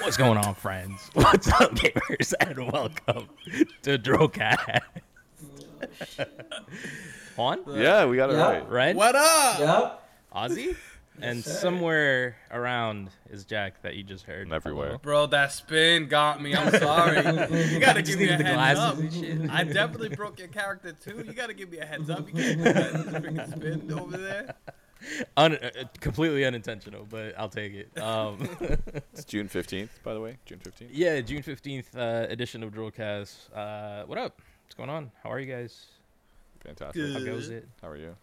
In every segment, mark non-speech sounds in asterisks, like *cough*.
What's going on, friends? *laughs* What's up, gamers? And welcome to Drocast. Juan, Yeah, we got it Yeah. right. Red, What up? Yep. Ozzy, and sir. somewhere around is Jack that you just heard. Everywhere. Bro, that spin got me. I'm sorry. *laughs* you gotta give me a needed the heads up. and. I definitely broke your character too. You gotta give me a heads up. You can't do that *laughs* freaking spin over there. Un- uh, completely unintentional, but I'll take it. Um, *laughs* It's June 15th, by the way. June 15th. yeah, June fifteenth uh, edition of Drillcast. Uh, what up? What's going on? How are you guys? Fantastic. How goes it? How are you?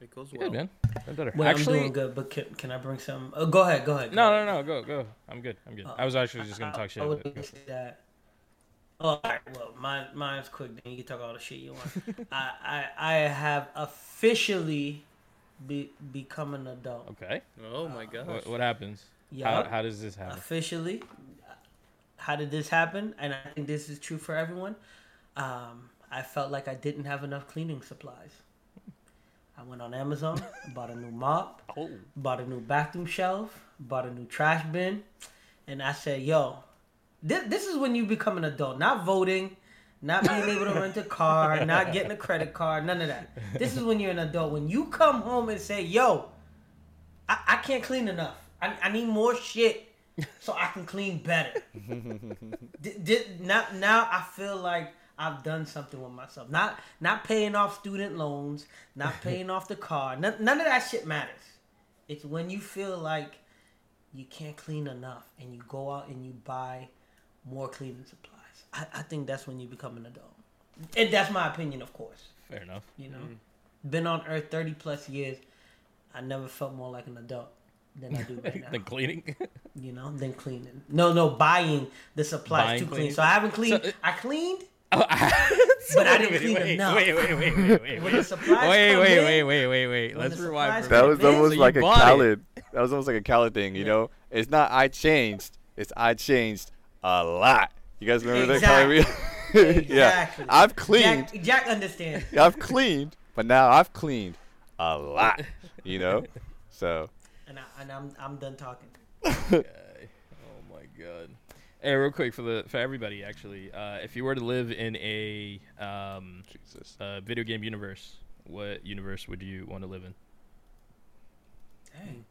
It goes Good, well. man. Been better. Well, Actually, I'm doing good, but can, can I bring some? Oh, go ahead. Go ahead. go no, ahead. no, no. Go, go. I'm good. I'm good. Uh, I was actually just gonna I- talk shit. I was but go. say that. Oh, all right. Well, mine, mine's quick. Then you can talk all the shit you want. *laughs* I, I, I have officially be, become an adult. Okay. Oh my gosh. What, what happens? Yeah. How, how does this happen? officially. How did this happen? And I think this is true for everyone. Um, I felt like I didn't have enough cleaning supplies. I went on Amazon, *laughs* bought a new mop, Oh. bought a new bathroom shelf, bought a new trash bin, and I said, "Yo, this, this is when you become an adult. Not voting, not being able to rent a car, not getting a credit card, none of that. This is when you're an adult. When you come home and say, "Yo, I, I can't clean enough. I, I need more shit so I can clean better." *laughs* D- di- now, now I feel like I've done something with myself. Not not paying off student loans, not paying off the car. None, none of that shit matters. It's when you feel like you can't clean enough and you go out and you buy more cleaning supplies. I, I think that's when you become an adult. And that's my opinion, of course. Fair enough. You know, been on Earth thirty plus years. I never felt more like an adult than I do right *laughs* now. the cleaning. *laughs* you know, than cleaning. No, no, buying the supplies Buying to clean. cleaning. So I haven't cleaned. So, uh, I cleaned, *laughs* Oh, but I didn't wait, clean wait, enough. Wait, wait, wait, wait, wait, wait. Wait, wait, wait, wait, wait, wait. Let's rewind. That was almost So like a bought it. Khaled. That was almost like a Khaled thing, you know? It's not I changed. It's I changed a lot. You guys remember Exactly. that Khaled? *laughs* yeah. Exactly. I've cleaned. Jack, Jack understands. *laughs* I've cleaned, but now I've cleaned a lot, you know? *laughs* So, And, I, and I'm I'm done talking. Oh my god. Hey, real quick for the for everybody, actually, uh, if you were to live in a um, Jesus. uh, video game universe, what universe would you want to live in? Dang,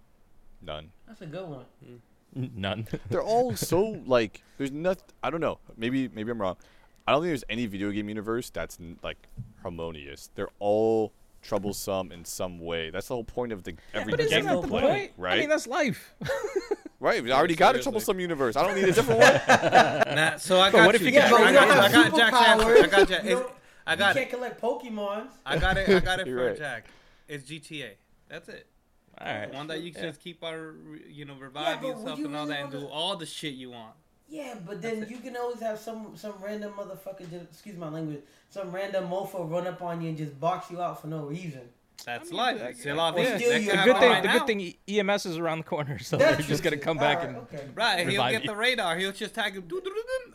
None. that's a good one. N- None. *laughs* They're all so *laughs* like there's nothing I don't know. Maybe maybe I'm wrong. I don't think there's any video game universe that's like harmonious. They're all troublesome in some way. That's the whole point of the every but isn't game that you the play, point? right? I mean, that's life. *laughs* right. We already got a troublesome universe. I don't need a different one. Nah, so I But got what if you. you get I got, don't I got Jack's answer. I got Jack. You It's- don't- I You can't it. collect Pokemons. I got it. I got it You're for right. Jack. It's GTA. That's it. All right. One that you can Yeah. just keep on, you know, revive but would yourself you and all really that, and do wanna- all the shit you want. Yeah, but then you can always have some some random motherfucker. Just, excuse my language. Some random mofo run up on you and just box you out for no reason. That's mean, life. that- It's still off. Or Yeah. steal That your can The good thing, right the good thing, E- EMS is around the corner, so That's *laughs* they're just gonna come back Alright, and okay. Right, he'll get you. the radar. He'll just tag him.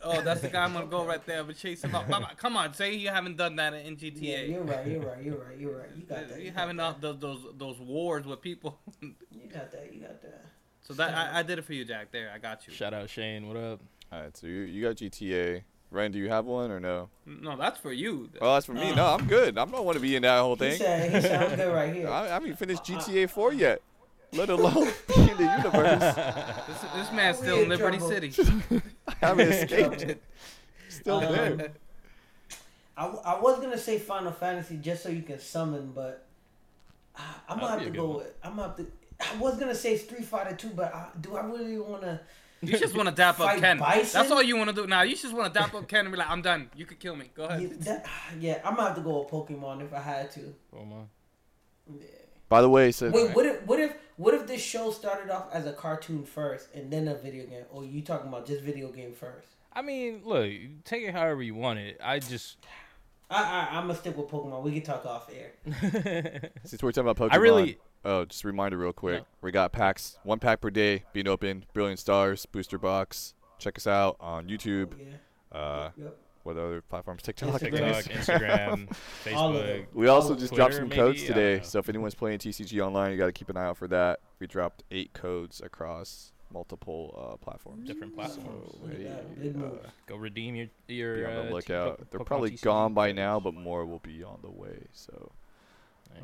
Oh, that's the guy I'm gonna go right there and chase him up. Come on, say you haven't done that in Yeah, GTA. you're right. You're right. You're right. You're right. You got that. you got haven't that. done those, those those wars with people. You got that. You got that. so that I, I did it for you, Jack. There, I got you. shout out Shane. What up? All right. So you you got GTA. Ryan, do you have one or no? No, that's for you. Oh, that's for me. Uh. No, I'm good. I don't want to be in that whole He thing. said he sounds good right *laughs* here. I, I haven't finished GTA 4 yet, let alone *laughs* be in the universe. *laughs* This, this man's still in in Liberty trouble. City. I haven't escaped. It. Still Um, there. I, I was gonna say Final Fantasy just so you can summon, but I, I'm gonna That'd have to go. one. With, I'm gonna have to. I was gonna say Street Fighter 2, but I, do I really want to? You just want to dap up Ken. Bison? That's all you want to do now. You just want to dap up Ken and be like, "I'm done. You could kill me. Go ahead." Yeah, that, yeah, I'm gonna have to go with Pokemon if I had to. Oh my. Yeah. By the way, so Wait, what if what if what if this show started off as a cartoon first and then a video game? Or you talking about just video game first? I mean, look, take it however you want it. I just, I, I I'm gonna stick with Pokemon. We can talk off air. *laughs* since we're talking about Pokemon, I really, oh, just a reminder real quick. No. We got packs, one pack per day being open. Brilliant Stars booster box. Check us out on YouTube. Yeah. Uh, Yep. what other platforms? TikTok. TikTok, guess. Instagram, *laughs* All of Facebook. We also Oh, just dropped some codes maybe? I don't today, so if anyone's playing TCG online, you got to keep an eye out for that. We dropped eight codes across multiple uh, platforms. Different platforms. So, hey, that, uh. Go redeem your your. be on uh, the lookout. Po- They're probably TCG gone by now, but more will be on the way. So,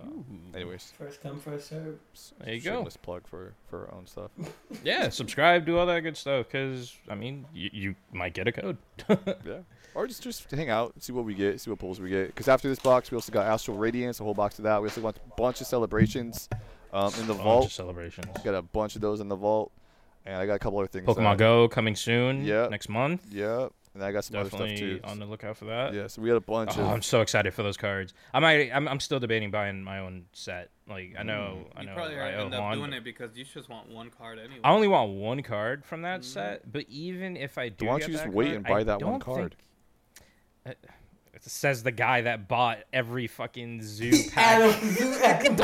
Ooh. anyways, First come, first serve. There you go. shameless plug for for our own stuff. *laughs* Yeah, subscribe, do all that good stuff, because I mean, you, you might get a code. *laughs* yeah. Or just just hang out, see what we get, see what pulls we get. Because after this box, we also got Astral Radiance, a whole box of that. We also got a bunch of celebrations um, in the Bunch vault. of celebrations. Got a bunch of those in the vault, and I got a couple other things. Pokemon that- Go coming soon. Yeah. Next month. Yeah, and I got some other stuff too. on the lookout for that. yeah, so we got a bunch Oh, of. I'm so excited for those cards. I might. I'm, I'm still debating buying my own set. Like I know. I You probably I end up Juan, doing it because you just want one card anyway. I only want one card from that Mhm. set. But even if I do, Why don't get you just wait card, and I buy that one don't card? think- uh, it says the guy that bought every fucking zoo *laughs* pack. Adam,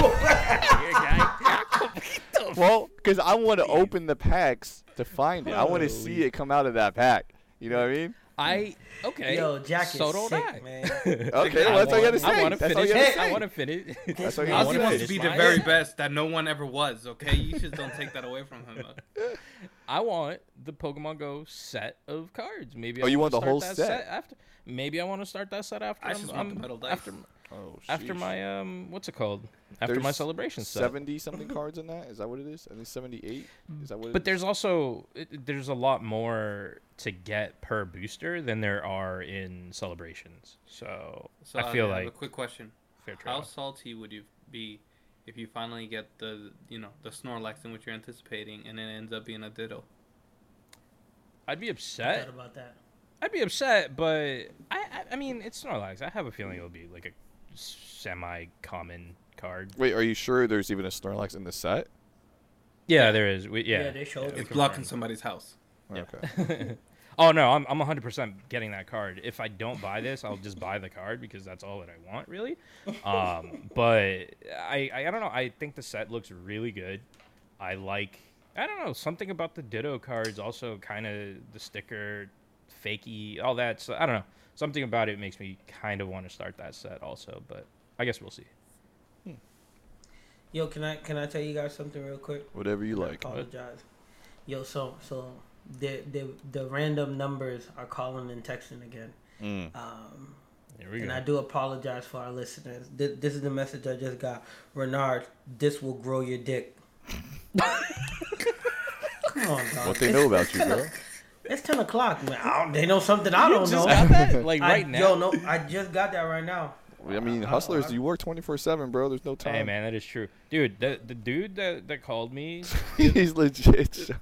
Well, because I want to open the packs to find it. I want to see it come out of that pack. You know what I mean? I okay. Yo, Jack is so don't sick, I. man. *laughs* Okay, I well, that's all you gotta say. I want to finish. you. I want to finish. That's all you I gotta Ozzy wanna say. wants to be the very best that no one ever was. Okay, you just don't take that away from him. *laughs* I want the Pokemon Go set of cards. Maybe. Oh, I you wanna the whole start that set? after. Maybe I want to start that set after. I I'm- want the I'm- metal dice. After, Oh, after my um, what's it called? After my celebration set. Seventy something cards in that. Is that what it is? I think seventy-eight. Is that what? it But is? there's also it, there's a lot more to get per booster than there are in celebrations. So, So I feel have like a quick question: fair How salty would you be if you finally get the you know the Snorlax in which you're anticipating, and it ends up being a Ditto? I'd be Thought upset. about that. I'd be upset, but I, I I mean it's Snorlax. I have a feeling it'll be like a semi-common card. Wait, are you sure there's even a Snorlax in the set? Yeah, there is. We, yeah. Yeah, they showed. It's blocking somebody's house. Yeah. Okay. *laughs* oh no, I'm I'm 100% getting that card. If I don't buy this, I'll just buy the card because that's all that I want, really. Um, *laughs* but I, I I don't know. I think the set looks really good. I like I don't know something about the Ditto cards. Also, kind of the sticker, fakey, all that. So I don't know. Something about it makes me kind of want to start that set also. But I guess we'll see. Yo, can I can I tell you guys something real quick? Whatever you I like. apologize. Yo, so so the the the random numbers are calling and texting again. Mm. Um, Here we and go. I do apologize for our listeners. This, this is the message I just got. Renard, this will grow your dick. Come on, dog. What they know about you, bro? It's ten o'clock, man. They know something I don't just know. got that like *laughs* I, right now. Yo, no, I just got that right now. I mean, I- I- hustlers, I- you work 24/7, bro. There's no time. Hey man, that is true, dude. The the dude that that called me. *laughs* He's legit. *laughs*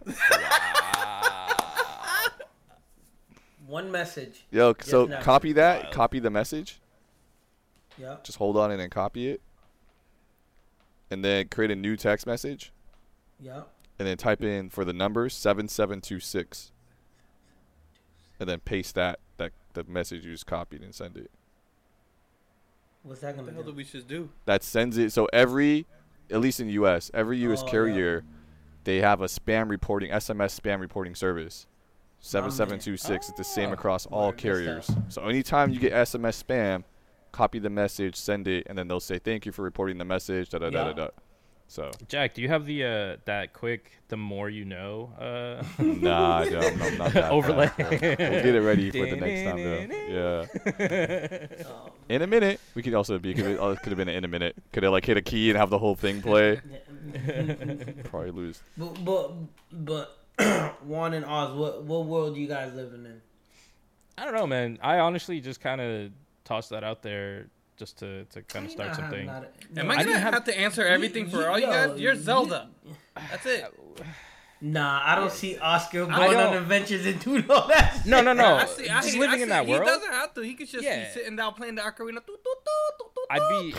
One message. Yo, so now. copy that. Wild. Copy the message. Yeah. Just hold on it and copy it. And then create a new text message. Yeah. And then type in for the numbers 7726. And then paste that that the message you just copied and send it. What's that What the gonna hell do? we just do? That sends it so every at least in the US, every US Oh, yeah. carrier they have a spam reporting SMS spam reporting service. 7726 it's the same Ah, across all carriers. So anytime you get SMS spam, copy the message, send it and then they'll say thank you for reporting the message da da da da. Da. So Jack, do you have the uh that quick the more you know uh nah, I don't, I'm not that *laughs* overlay? fast, bro. We'll get it ready for the next time though. *laughs* Yeah. Um, In a minute. We could also be could have, could have been in a minute. Could have like hit a key and have the whole thing play. *laughs* Probably lose. but but but *clears throat* Juan and Oz, what what world you guys living in? I don't know, man. I honestly just kind of tossed that out there just to to kind of start not something. not a- Am I I gonna have, have- to answer everything for you- all you guys? You're you- Zelda. *laughs* That's it. *sighs* *sighs* *sighs* Nah, I don't see Oscar going on adventures and doing all that. *laughs* No, no, no. I see, I just see- living I in see. that He world. doesn't have to. He could just Yeah. be sitting down playing the ocarina, doo, doo, doo, doo, doo, I'd be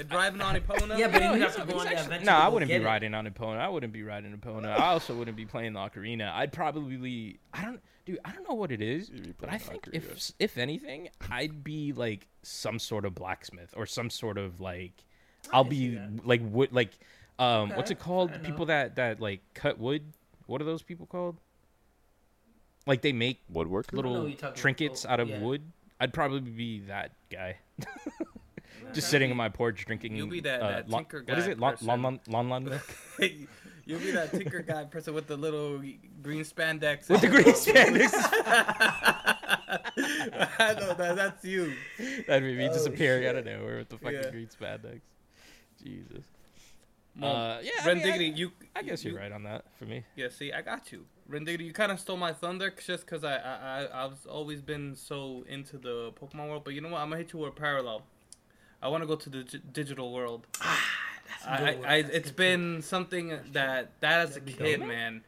and driving on Epona. *laughs* Yeah, but No, you he's- have to go on the adventure. No, I wouldn't be get it. riding on Epona. I wouldn't be riding Epona. I also wouldn't be playing the Ocarina. I'd probably, I don't, dude, I don't know what it is, but I think Ocarina. if if anything, I'd be like some sort of blacksmith or some sort of like, I'll be like wood, like, um, what's it called? people that that like cut wood. What are those people called? Like they make woodwork little what about. trinkets Oh, out of yeah. wood. I'd probably be that guy. *laughs* Just sitting on my porch drinking. You'll be that- uh, that lon- tinker guy. What is it? Lon person. lon lon lon lon? You'll be that Tinker guy person with the little green spandex. With the green *laughs* spandex. *laughs* I know that. That's you. That'd be me Oh, disappearing out shit. of nowhere with the fucking Yeah. green spandex. Jesus. Well, uh, yeah, I, mean, I- you. I guess you, you're right on that for me. Yeah, see, I got you. Rendiggity, you kind of stole my thunder just because I, I, I, I've always been so into the Pokemon world. But you know what? I'm to hit you with a parallel. I want to go to the g- digital world. Ah, That's I, I. I, it's been something that, that as a kid, man,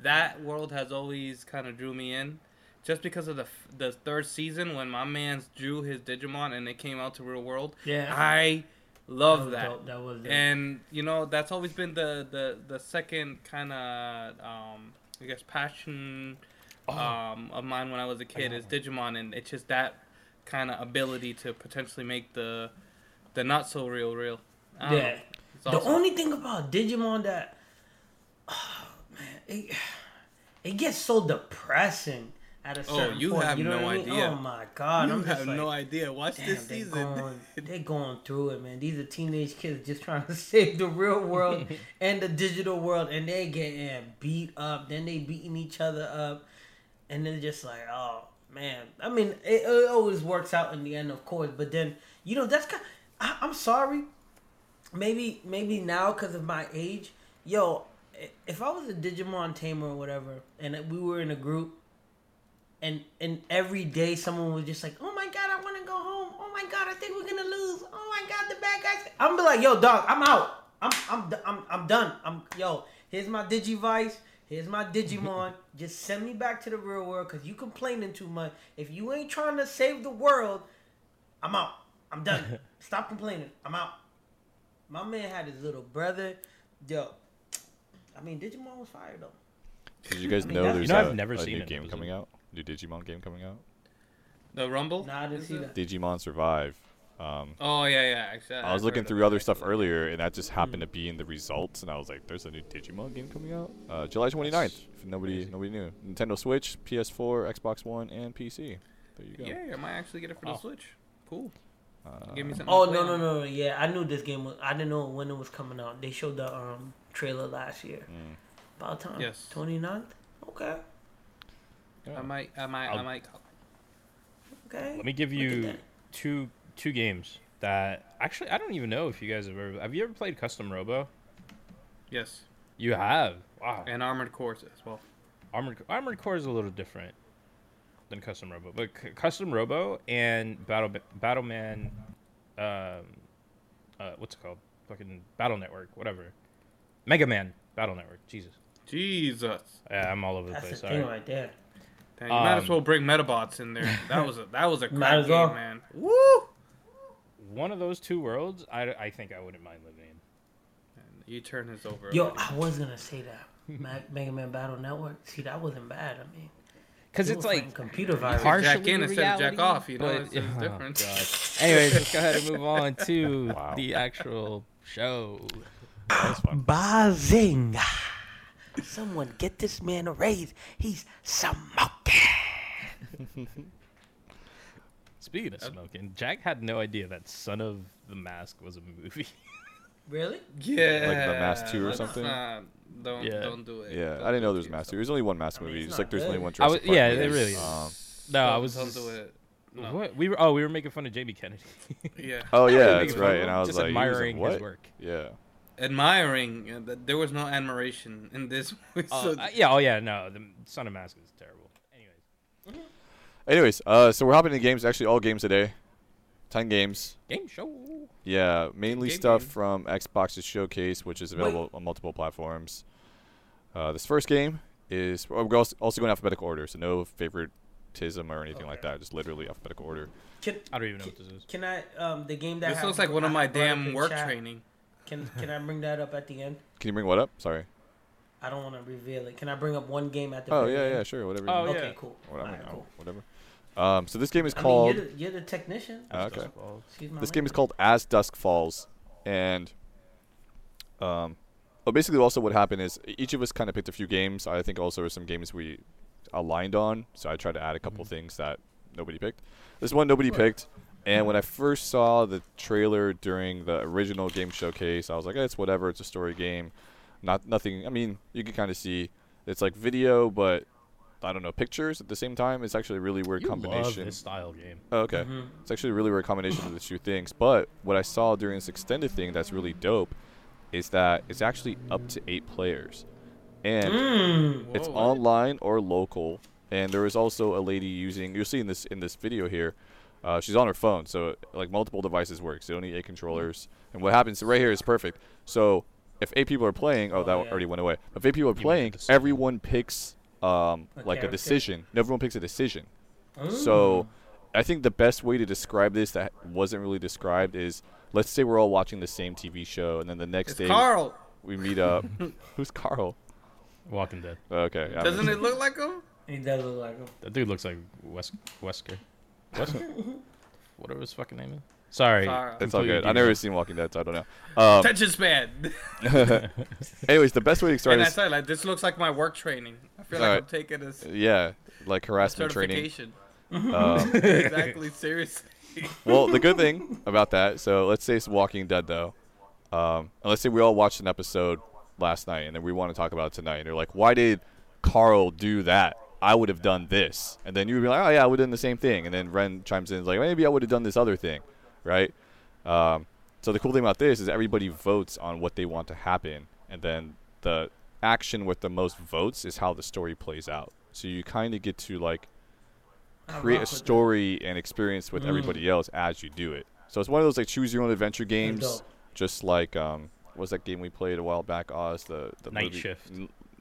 that world has always kind of drew me in. Just because of the f- the third season when my man's drew his Digimon and it came out to real world, Yeah. I love was that. That was dope. And you know that's always been the the the second kind of um I guess passion um of mine when I was a kid is Digimon, and it's just that kind of ability to potentially make the the not so real real. I yeah. know. It's The only thing about Digimon that, oh *sighs* man, it, *sighs* it gets so depressing at a Oh, certain you point. have you know no what I mean? idea. Oh my god, you I'm have like, no idea. Watch damn, this they're season. going, *laughs* they're going through it, man. These are teenage kids just trying to *laughs* save the real world *laughs* and the digital world, and they getting beat up. Then they beating each other up, and they're just like, oh man. I mean, it, it always works out in the end, of course. But then you know that's kind. I, I'm sorry. Maybe maybe now because of my age, yo. If I was a Digimon tamer or whatever, and we were in a group, and and every day someone was just like, "Oh my god, I want to go home. Oh my god, I think we're gonna lose. Oh my god, the bad guys." I'm be like, "Yo, dog, I'm out. I'm I'm d- I'm I'm done. I'm yo. Here's my Digivice. Here's my Digimon. *laughs* just send me back to the real world because you complaining too much. If you ain't trying to save the world, I'm out. I'm done. *laughs* Stop complaining. I'm out." My man had his little brother. Yo, I mean, Digimon was fire though. Did you guys I mean, know there's You know, a, I've never a seen new game coming out? New Digimon game coming out? the Rumble. Nah, I didn't see that. Digimon Survive. Um, Oh yeah, yeah. Actually, I was I've looking through other stuff actually. earlier, and that just happened to be in the results, and I was like, "There's a new Digimon game coming out, uh, July 29th." If nobody, crazy. nobody knew. Nintendo Switch, PS4, Xbox One, and PC. There you go. Yeah, I might actually get it for the Oh. Switch. Cool. Uh, Give me something. Oh no no no no yeah I knew this game was I didn't know when it was coming out. They showed the um trailer last year. mm. About time. Yes. 29th? Okay. Yeah. I might, I might, I I'll- might. Okay. Let me give you two two games that actually I don't even know if you guys have ever have you ever played Custom Robo? Yes, You have. Wow. and Armored Cores as well. Armored Armored Core is a little different than Custom Robo, but C- Custom Robo and Battle Battleman, um, uh, what's it called? Fucking Battle Network, whatever. Mega Man Battle Network. Jesus. Jesus. Yeah, I'm all over the That's the place. thing Sorry. right there. Damn, you might as Um, well bring Medabots in there. That was a *laughs* that was a Might crack well. game, man. Woo! One of those two worlds, I, I think I wouldn't mind living in. And you turn this over. Yo, already. I was gonna say that. *laughs* Mega Man Battle Network. See, that wasn't bad. I mean, Because it's like computer virus. Har- jack partially in instead of jack reality, off, you know, it's- it's *laughs* oh, different. God. Anyways, let's go ahead and move on to Wow. the actual show. That. Bazinga! Someone get this man a raise. He's smoking. *laughs* Speaking of smoking, Jack had no idea that Son of the Mask was a movie. *laughs* Really? yeah, Like the Mask 2 or something? not- don't Yeah. don't do it. Yeah, Don't I didn't know do there was a Mask. to There's only one Mask I mean, movie, it's just not like there's only good. one I was- Park yeah, movie. it really is. Um, no, I was. Don't do it. No. What we were? Oh, we were making fun of Jamie Kennedy. Yeah. oh *laughs* yeah, that's right. And I was just like, he was admiring like, his what? work. Yeah. Admiring. uh, th- There was no admiration in this *laughs* movie. Uh, so uh, yeah. Oh yeah. No, the Son of Mask is terrible. Anyways, Anyways, uh, so we're hopping into games. Actually, all games today. Ten games. game show. Yeah, mainly Game stuff game. from Xbox's Showcase, which is Wait. available on multiple platforms. Uh, this first game is well, we're also also going alphabetical order, so no favoritism or anything like that. Just literally alphabetical order. Can, I don't even know what this is. can I um the game that this looks like one of my damn work chat, training. Can can I bring that up at the end? Can you bring what up? Sorry. I don't want to reveal it. Can I bring up one game at the Oh yeah, end? yeah, sure, whatever. Oh, you yeah. Okay, cool. Whatever. Alright, no, cool. Whatever. Um, so this game is I called. mean, you're the, you're the technician. Ah, okay. Excuse my This game is called As Dusk Falls, and um, well, basically, also what happened is each of us kind of picked a few games. I think also some games we aligned on, so I tried to add a couple Mhm. things that nobody picked. This one nobody Right. picked, and when I first saw the trailer during the original game showcase, I was like, eh, "It's whatever. It's a story game." Not nothing. I mean, you can kind of see it's like video, but I don't know pictures at the same time. It's actually a really weird You love combination. this style game. Oh, okay. Mhm. It's actually a really weird combination of the two things. But what I saw during this extended thing that's really dope is that it's actually up to eight players, and Mm. it's Whoa, online or local. And there is also a lady using. You'll see in this in this video here. Uh, she's on her phone, so like multiple devices work. So you don't need eight controllers. And what happens right here is perfect. So if eight people are playing, oh, Oh, that yeah. already went away. If eight people are made a playing, everyone picks um, A like a character. decision. Everyone picks a decision. Mm. So I think the best way to describe this that wasn't really described is let's say we're all watching the same TV show, and then the next It's day Carl. we meet up. *laughs* *laughs* Who's Carl? Walking Dead. Okay. Doesn't mean- it look like him? he does look like him. That dude looks like Wes Wesker. Wesker. *laughs* Whatever his fucking name is. Sorry. Sorry. It's all good. I've never seen Walking Dead, so I don't know. *laughs* Um, Attention span. *laughs* anyways, the best way to start and I is tell you, like, this looks like my work training. I feel like Alright. I'm taking this yeah, like harassment training. certification. Um, exactly. Seriously. well, the good thing about that, so let's say it's Walking Dead though. Um, and let's say we all watched an episode last night, and then we want to talk about it tonight. And you're like, why did Carl do that? I would have done this, and then you would be like, oh yeah, I would have done the same thing. And then Ren chimes in, like, maybe I would have done this other thing, right? Um, so the cool thing about this is everybody votes on what they want to happen, and then the action with the most votes is how the story plays out. So you kind of get to like create a story and experience with Mm. everybody else as you do it. So it's one of those like choose your own adventure games, just like um, what was that game we played a while back? Oz the the Night movie- Shift.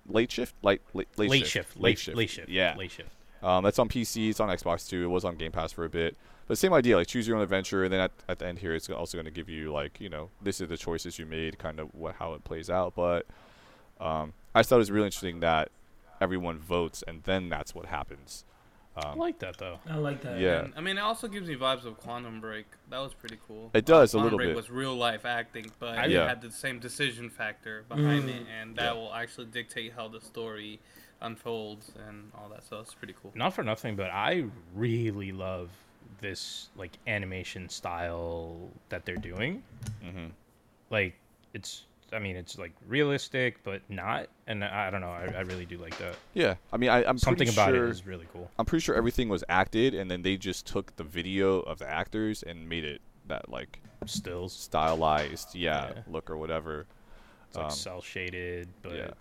Late shift, late late, late, Late shift. Late shift. Late shift. Yeah, Late shift. um, that's on PC. It's on Xbox too. It was on Game Pass for a bit. But same idea, like choose your own adventure, and then at, at the end here, it's also going to give you like you know this is the choices you made, kind of what how it plays out. But um, I just thought it was really interesting that everyone votes, and then that's what happens. I Um, like that though. I like that. Yeah. And, I mean, it also gives me vibes of Quantum Break. That was pretty cool. It does, a Quantum little Break bit. was real life acting, but I- it Yeah. had the same decision factor behind Mm. it, and that Yeah. will actually dictate how the story unfolds and all that. So it's pretty cool. Not for nothing, but I really love this like animation style that they're doing. mhm. Like it's, I mean, it's like realistic, but not. And I, I don't know. I, I really do like that. Yeah, I mean, I, I'm Something pretty about sure, it is really cool. I'm pretty sure everything was acted, and then they just took the video of the actors and made it that like Stills. stylized, yeah, Yeah. look or whatever. It's like Um, cell shaded, but yeah.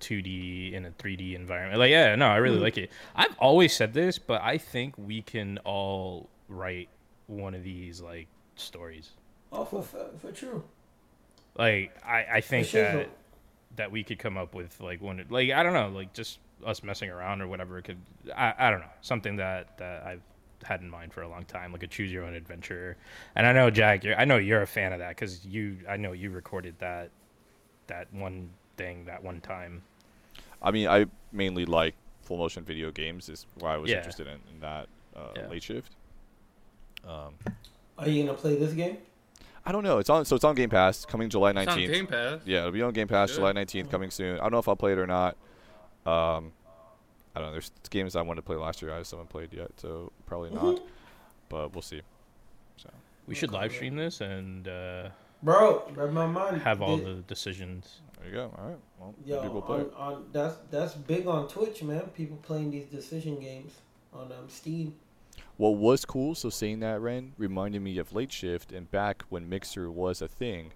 2D in a 3D environment. Like, yeah, no, I really Mm. like it. I've always said this, but I think we can all write one of these like stories. Oh, for, for, for true. Like, I, I think For shizzle. that that we could come up with like one, like I don't know, like just us messing around or whatever. It could, I, I don't know, something that that I've had in mind for a long time, like a choose your own adventure. And I know Jack, you're, I know you're a fan of that because you, I know you recorded that that one thing that one time. I mean, I mainly like full motion video games. Is why I was Yeah. interested in, in that uh, Yeah. late shift. Um, Are you gonna play this game? I don't know. It's on, so it's on Game Pass, coming July It's on nineteenth. Game Pass. Yeah, it'll be on Game Pass Good. July 19th, coming soon. I don't know if I'll play it or not. Um, I don't know. There's games I wanted to play last year I just haven't played yet, so probably not. But we'll see. So We should live stream this and uh, Bro, read my mind. have all Did- the decisions. there you go. All right. Well, Yo, maybe we'll play. on, on that's that's big on Twitch, man. People playing these decision games on um, Steam. What was cool? So saying that, Ren, reminded me of Late Shift, and back when Mixer was a thing,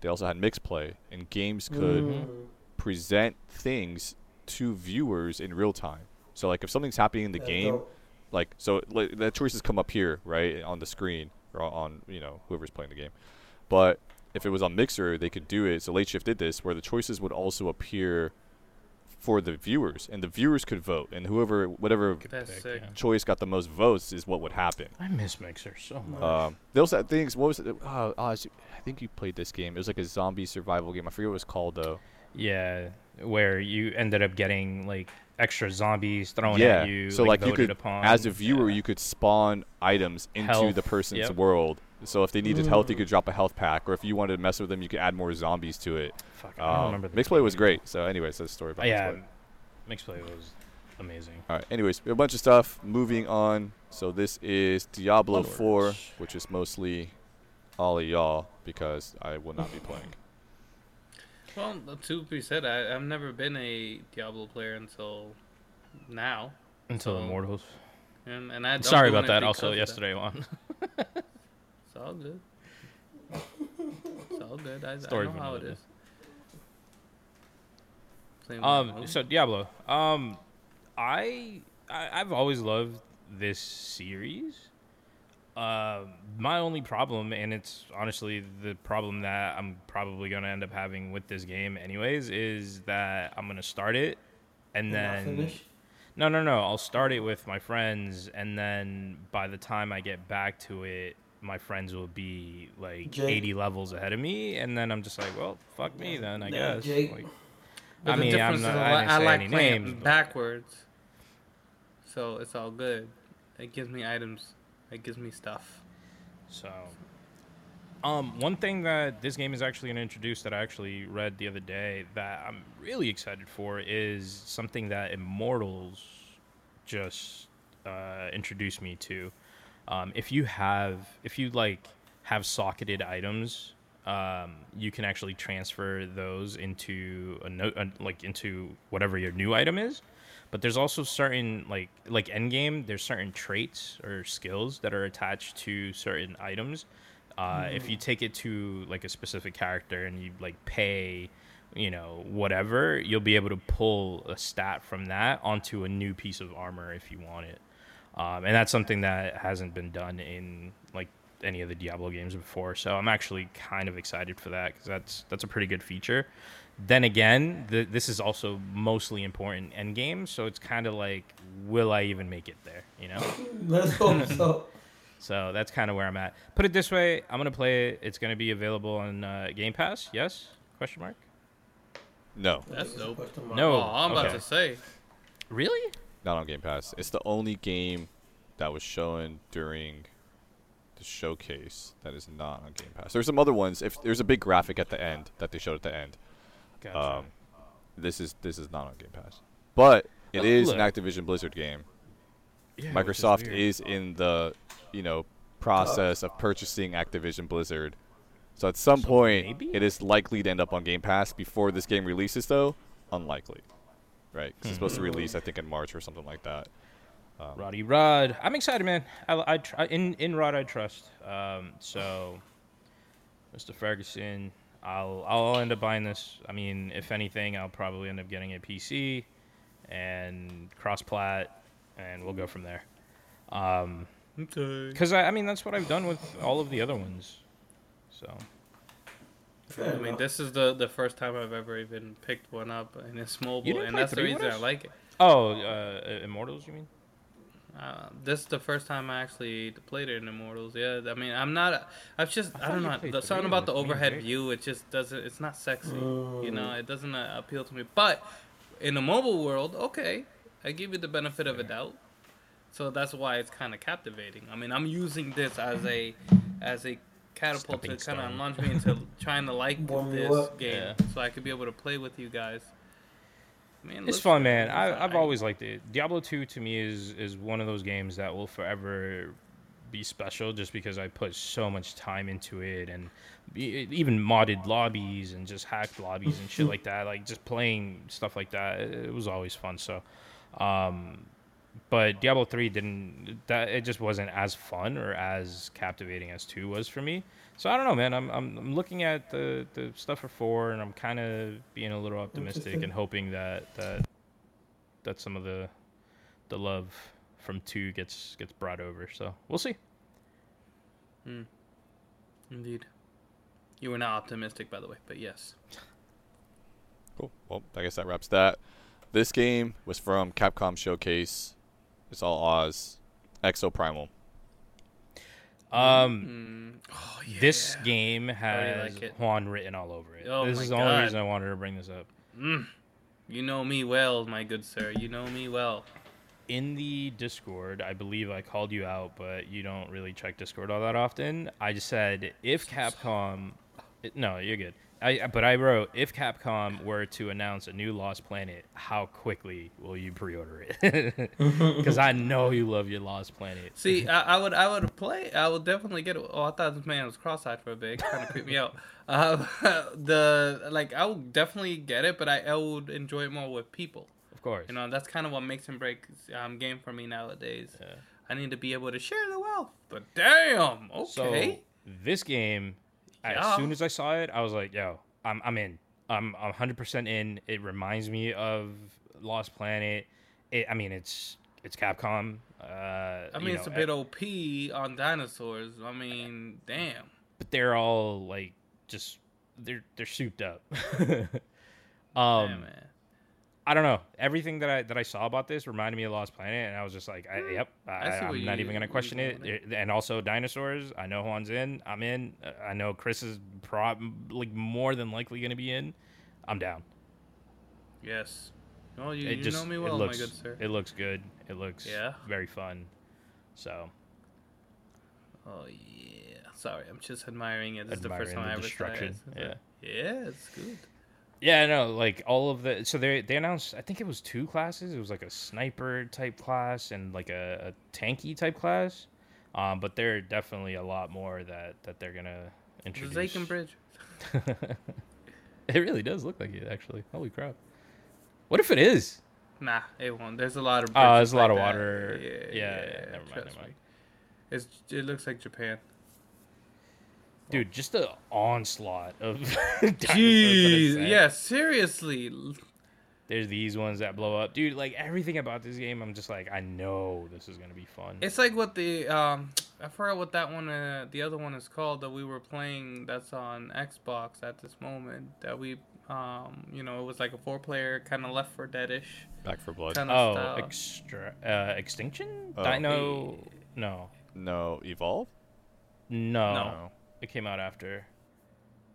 they also had Mix Play, and games could Mm. present things to viewers in real time. So like if something's happening in the That's game, dope. like so like, the choices come up here right on the screen or on you know whoever's playing the game but if it was on mixer they could do it so late shift did this where the choices would also appear for the viewers and the viewers could vote and whoever whatever Pick, sick. yeah. choice got the most votes is what would happen I miss Mixer so much. um they also had things what was it oh, oh, I think you played this game it was like a zombie survival game i forget what it was called though yeah, where you ended up getting like extra zombies thrown yeah at you. so like, you voted could upon. as a viewer Yeah. you could spawn items into Health, the person's yep. world so if they needed health you Mm. could drop a health pack or if you wanted to mess with them you could add more zombies to it Fuck, I don't um, remember mixplay was great so anyways that's the story Uh, about yeah, mixplay. Mixplay was amazing. all right anyways we have a bunch of stuff moving on so this is diablo Onwards. 4 which is mostly all of y'all because i will not be playing Well, to be said, I, I've never been a Diablo player until now, Until So- Immortals. and and I. Don't Sorry about that. Also, yesterday one. *laughs* That. It's all good. It's all good. I, Story I know how it is. Same Um, Diablo. so Diablo. Um, I, I I've always loved this series. Uh, my only problem, and it's honestly the problem that I'm probably gonna end up having with this game, anyways, is that I'm gonna start it, and You're then no, no, no. I'll start it with my friends, and then by the time I get back to it, my friends will be like Jake. 80 levels ahead of me, and then I'm just like, well, fuck me then, I Yeah, guess. Like, I mean, I'm not, is I li- didn't I say like any playing names. but- backwards, so it's all good. It gives me items. It gives me stuff. So, um, one thing that this game is actually going to introduce that I actually read the other day that I'm really excited for is something that Immortals just uh, introduced me to. Um, if you have, if you like have socketed items, um, you can actually transfer those into a note, like into whatever your new item is. But there's also certain like like endgame. There's certain traits or skills that are attached to certain items. Uh, If you take it to like a specific character and you like pay, you know, whatever, you'll be able to pull a stat from that onto a new piece of armor if you want it. Um, and that's something that hasn't been done in like any of the Diablo games before. So I'm actually kind of excited for that because that's that's a pretty good feature. Then again, the, this is also mostly important end game, so it's kind of like, will I even make it there? You know. *laughs* Let's hope *laughs* so. So that's kind of where I'm at. Put it this way, I'm gonna play it. It's gonna be available on uh, Game Pass. Yes? Question mark. No, That's dope. No. Oh, I'm about to say. Really? Not on Game Pass. It's the only game that was shown during the showcase that is not on Game Pass. There's some other ones. If there's a big graphic at the end that they showed at the end, Gotcha. um, this is this is not on Game Pass. But it Oh, is an. Activision Blizzard game. Yeah, Microsoft weird. is in the you know process of purchasing Activision Blizzard. So at some So point, maybe? it is likely to end up on Game Pass before this game releases, though. Unlikely, right? 'Cause it's supposed to Hmm. release, I think, in March or something like that. Um, Roddy Rod. I'm excited, man. I, I tr- in in Rod I trust. Um, so, Mr. Fergusson, I'll I'll end up buying this. I mean, if anything, I'll probably end up getting a PC and cross plat, and we'll go from there. Um, Okay. because I, I mean that's what I've done with all of the other ones. So Fair I mean, enough. this is the the first time I've ever even picked one up, and it's mobile, didn't and that's the three with reason I like it. oh, uh, Immortals, you mean? Uh, this is the first time I actually played it in Immortals. Yeah, I mean, I'm not. I've just. I I, don't know. The, three something about the with me and overhead view. It just doesn't. It's not sexy. You know, Mm. it doesn't uh, appeal to me. But in the mobile world, okay, I give you the benefit of a doubt. So that's why it's kind of captivating. I mean, I'm using this as a as a catapult Stepping to kind of launch me into *laughs* trying to like this game, Yeah. so I could be able to play with you guys. Man, It's fun, man. I, I've always liked it. Diablo 2 to me is is one of those games that will forever be special just because I put so much time into it and even modded lobbies and just hacked lobbies and shit *laughs* like that. Like just playing stuff like that, it, it was always fun. So, um, but Diablo 3 didn't that it just wasn't as fun or as captivating as 2 was for me. So I don't know, man. I'm I'm, I'm looking at the, the stuff for 4 and I'm kind of being a little optimistic and hoping that that that some of the the love from 2 gets gets brought over. So, we'll see. Mm. Indeed. You were not optimistic, by the way, but yes. Cool. Well, I guess that wraps that. This game was from Capcom Showcase. It's all Oz. Exoprimal. Um Mm. Oh, yeah. this game has like. Juan written all over it. Oh this is the only reason I wanted to bring this up. Mm. You know me well, my good sir. You know me well. in the Discord, I believe I called you out, but you don't really check Discord all that often. I just said if Capcom, it- no, you're good. I but I wrote if Capcom were to announce a new Lost Planet, how quickly will you pre-order it? *laughs* *laughs* Because I know you love your Lost Planet. See, I, I would, I would play. I would definitely get it. Oh, I thought this man was cross-eyed for a bit. Kind of *laughs* creeped me out. Uh, the like, I would definitely get it, but I, I would enjoy it more with people. Of course. You know, that's kind of what makes and breaks um, game for me nowadays. Yeah. I need to be able to share the wealth. But damn, okay. So this game, Yeah. as soon as I saw it, I was like, "Yo, I'm I'm in. I'm I'm 100% in." It reminds me of Lost Planet. It, I mean, it's it's Capcom. Uh, I mean, you it's a bit OP on dinosaurs. I mean, damn. but they're all like just they're they're souped up. *laughs* Damn, um, man. I don't know. Everything that I that I saw about this reminded me of Lost Planet, and I was just like, I, hmm. "Yep, I, I'm not even gonna question it." It- And also dinosaurs. I know Juan's in. I'm in. I know Chris is prob like more than likely gonna be in. I'm down. Yes. Oh, you, you just know me well, looks my good sir. it looks good. It looks Yeah? very fun. So Oh yeah. Sorry, I'm just admiring it. This is the first Admiring time the I ever it. destruction, It's- Yeah, it's good. Yeah, no, like all of the so they they announced. I think it was two classes. It was like a sniper type class and like a, a tanky type class. Um, but there are definitely a lot more that that they're gonna The introduce. Zaken Bridge. *laughs* it really does look like it, actually. Holy crap! What if it is? Nah, it won't. There's a lot of. Oh, bridges there's a lot like of water. Yeah, Yeah, yeah. yeah, never mind, never mind. It's it looks like Japan. Dude, just the onslaught of *laughs* dinosaurs Jeez, yeah, seriously. There's these ones that blow up, dude. Like everything about this game, I'm just like, I know this is gonna be fun. It's like what the um I forgot what that one uh, the other one is called that we were playing that's on Xbox at this moment that we um you know it was like a four player kind of Left for Deadish Back 4 Blood. kind oh, of style. extra, uh, extinction, Oh. Dino. No, No, Evolve. no, No. It came out after.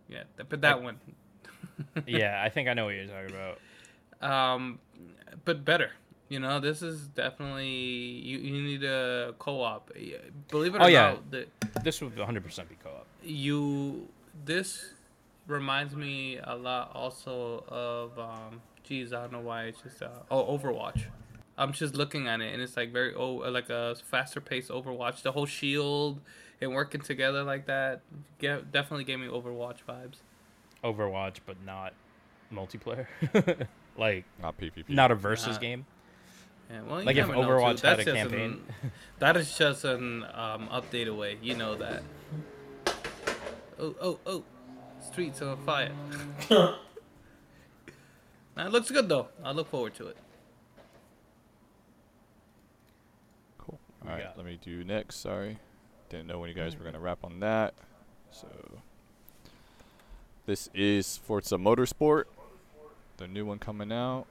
yeah, but that one *laughs* yeah, I think I know what you're talking about. um but better. You know, this is definitely you, you need a co-op. Believe it or Oh, yeah. not, the, This would 100% be co-op. you this reminds me a lot also of um geez i don't know why it's just uh oh overwatch i'm just looking at it and it's like very oh like a faster paced overwatch the whole shield and working together like that get, definitely gave me overwatch vibes Overwatch, but not multiplayer. *laughs* like Not PvP. not a versus Nah. game. yeah, well, Like if never know, too. Overwatch had a campaign. an- *laughs* that is just an um, update away you know that oh oh oh streets on fire *laughs* Nah, it looks good though i look forward to it Cool. All right, got- let me do next. Sorry, didn't know when you guys were gonna wrap on that. So this is Forza Motorsport, the new one coming out.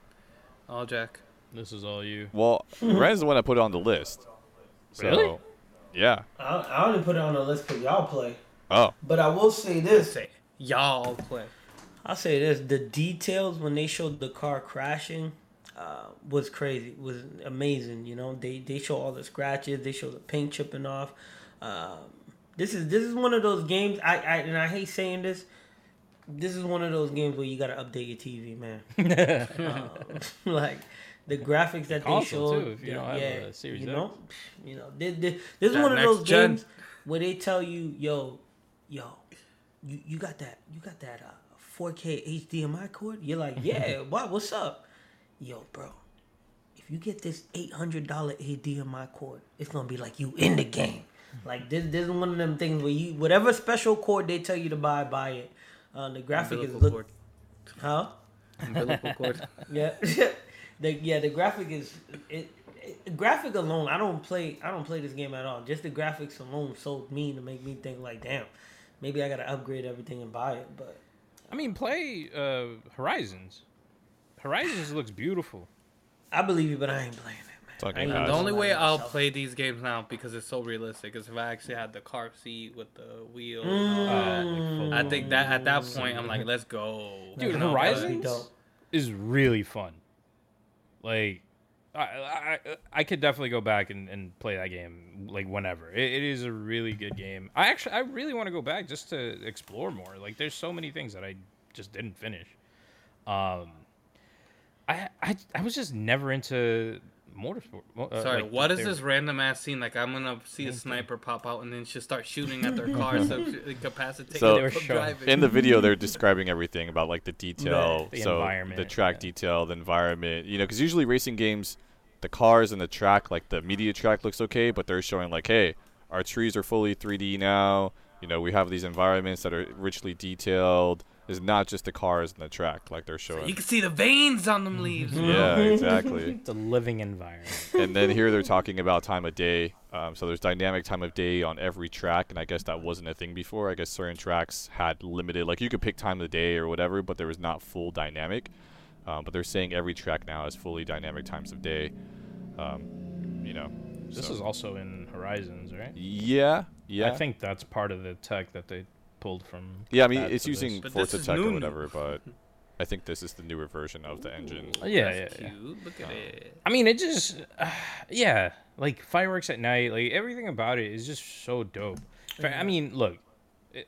all jack This is all you. Well, Ren's the one that put it on the list. So, Really? Yeah. I, I only put it on the list because y'all play. Oh, But I will say this. say y'all play I'll say this: the details when they showed the car crashing uh, was crazy. Was amazing. You know, they they show all the scratches. They show the paint chipping off. Um, this is this is one of those games. I, I and I hate saying this. This is one of those games where you gotta update your TV, man. *laughs* um, *laughs* like the graphics that they Console, showed. too, if you don't have a Series you know, you know, this, this, this is one of those gen. games where they tell you, yo, yo, you, you got that you got that uh, 4K HDMI cord? You're like, *laughs* yeah, what what's up? Yo, bro, if you get this eight hundred dollar HDMI cord, it's gonna be like you in the game. Like this, this is one of them things where you whatever special cord they tell you to buy, buy it. Uh, the graphic is umbilical look, cord huh? umbilical cord *laughs* Yeah, *laughs* the yeah the graphic is it, it. Graphic alone, I don't play. I don't play this game at all. Just the graphics alone sold me to make me think like, damn, maybe I gotta upgrade everything and buy it. But I mean, play uh, Horizons. Horizons looks beautiful. I believe you, but I ain't playing it, man. Talking I ain't about the only way gonna lie to I'll play these games now because it's so realistic is if I actually had the car seat with the wheel. Mm. I think that at that point I'm like, let's go. Dude, You know, Horizon- but- That'd be dope. Is really fun. Like, I, I I could definitely go back and, and play that game like whenever. It, it is a really good game. I actually I really want to go back just to explore more. Like, there's so many things that I just didn't finish. Um, I I I was just never into motorsport. uh, Sorry, like, what is they- this random ass scene? Like I'm gonna see a sniper pop out and then she'll start shooting at their *laughs* car, so she- incapacitated So- They from driving. in the video they're describing everything about like the detail The so environment, the track yeah. detail the environment you know because usually racing games the cars and the track like the media track looks okay but they're showing like hey our trees are fully 3d now you know we have these environments that are richly detailed it's not just the cars and the track like they're showing you can see the veins on them leaves. yeah *laughs* exactly It's a living environment. and then here they're talking about time of day. Um, so there's dynamic time of day on every track, and I guess that wasn't a thing before. I guess certain tracks had limited, like you could pick time of the day or whatever, but there was not full dynamic. Um, but they're saying every track now has fully dynamic times of day. Um, you know, This so- is also in Horizons, right? yeah, yeah. I think that's part of the tech that they pulled from. yeah, I mean it's using But this Forza is Tech or new, new. whatever, but *laughs* I think this is the newer version of the engine. Yeah, yeah, yeah. Look at it. I mean, it just, uh, *sighs* yeah, like fireworks at night, like everything about it is just so dope. In fact, I mean, look,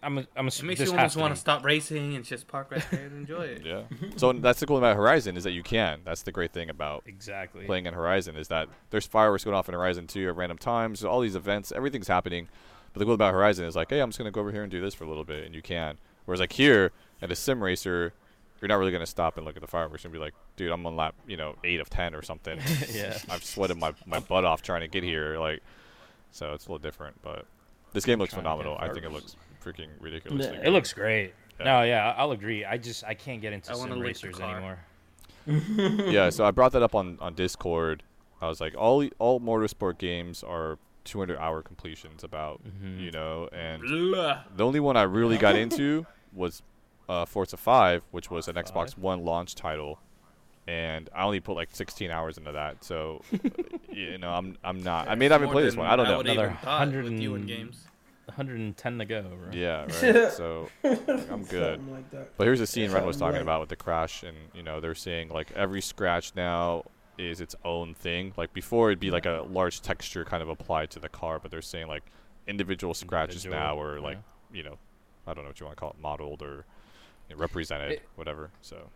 I'm, a, I'm a, It makes this you has almost want to stop racing and just park right there and enjoy it. Yeah. *laughs* so that's the cool thing about Horizon is that you can. That's the great thing about Exactly. playing in Horizon is that there's fireworks going off in Horizon 2 at random times. All these events, everything's happening. But the cool about Horizon is like, hey, I'm just gonna go over here and do this for a little bit, and you can. Whereas like here at a sim racer, you're not really gonna stop and look at the fireworks and be like, dude, I'm on lap, you know, eight of ten or something. *laughs* yeah. *laughs* I've sweated my, my butt off trying to get here, like, so it's a little different. But this game looks Trying to get phenomenal. I think it looks freaking ridiculous. It good. looks great. Yeah. No, yeah, I'll agree. I just I can't get into I sim racers anymore. *laughs* yeah, so I brought that up on, on Discord. I was like, all all motorsport games are 200 hour completions about, Mhm. you know, and Blah. the only one I really got *laughs* into was uh, Forza 5, which was an Xbox One launch title, and I only put like 16 hours into that. So, *laughs* you know, I'm I'm not. I may not even play this one. I don't know. would Another 100 with you in games. 110 to go. Bro. Yeah, *laughs* right. so I'm good. Like that. But here's the scene Ren was talking like- about with the crash, and you know they're seeing like every scratch now is its own thing. Like before, it'd be like a large texture kind of applied to the car, but they're saying like individual scratches Individual, now or like yeah. you know, I don't know what you want to call it, modeled or you know, represented, It- whatever. So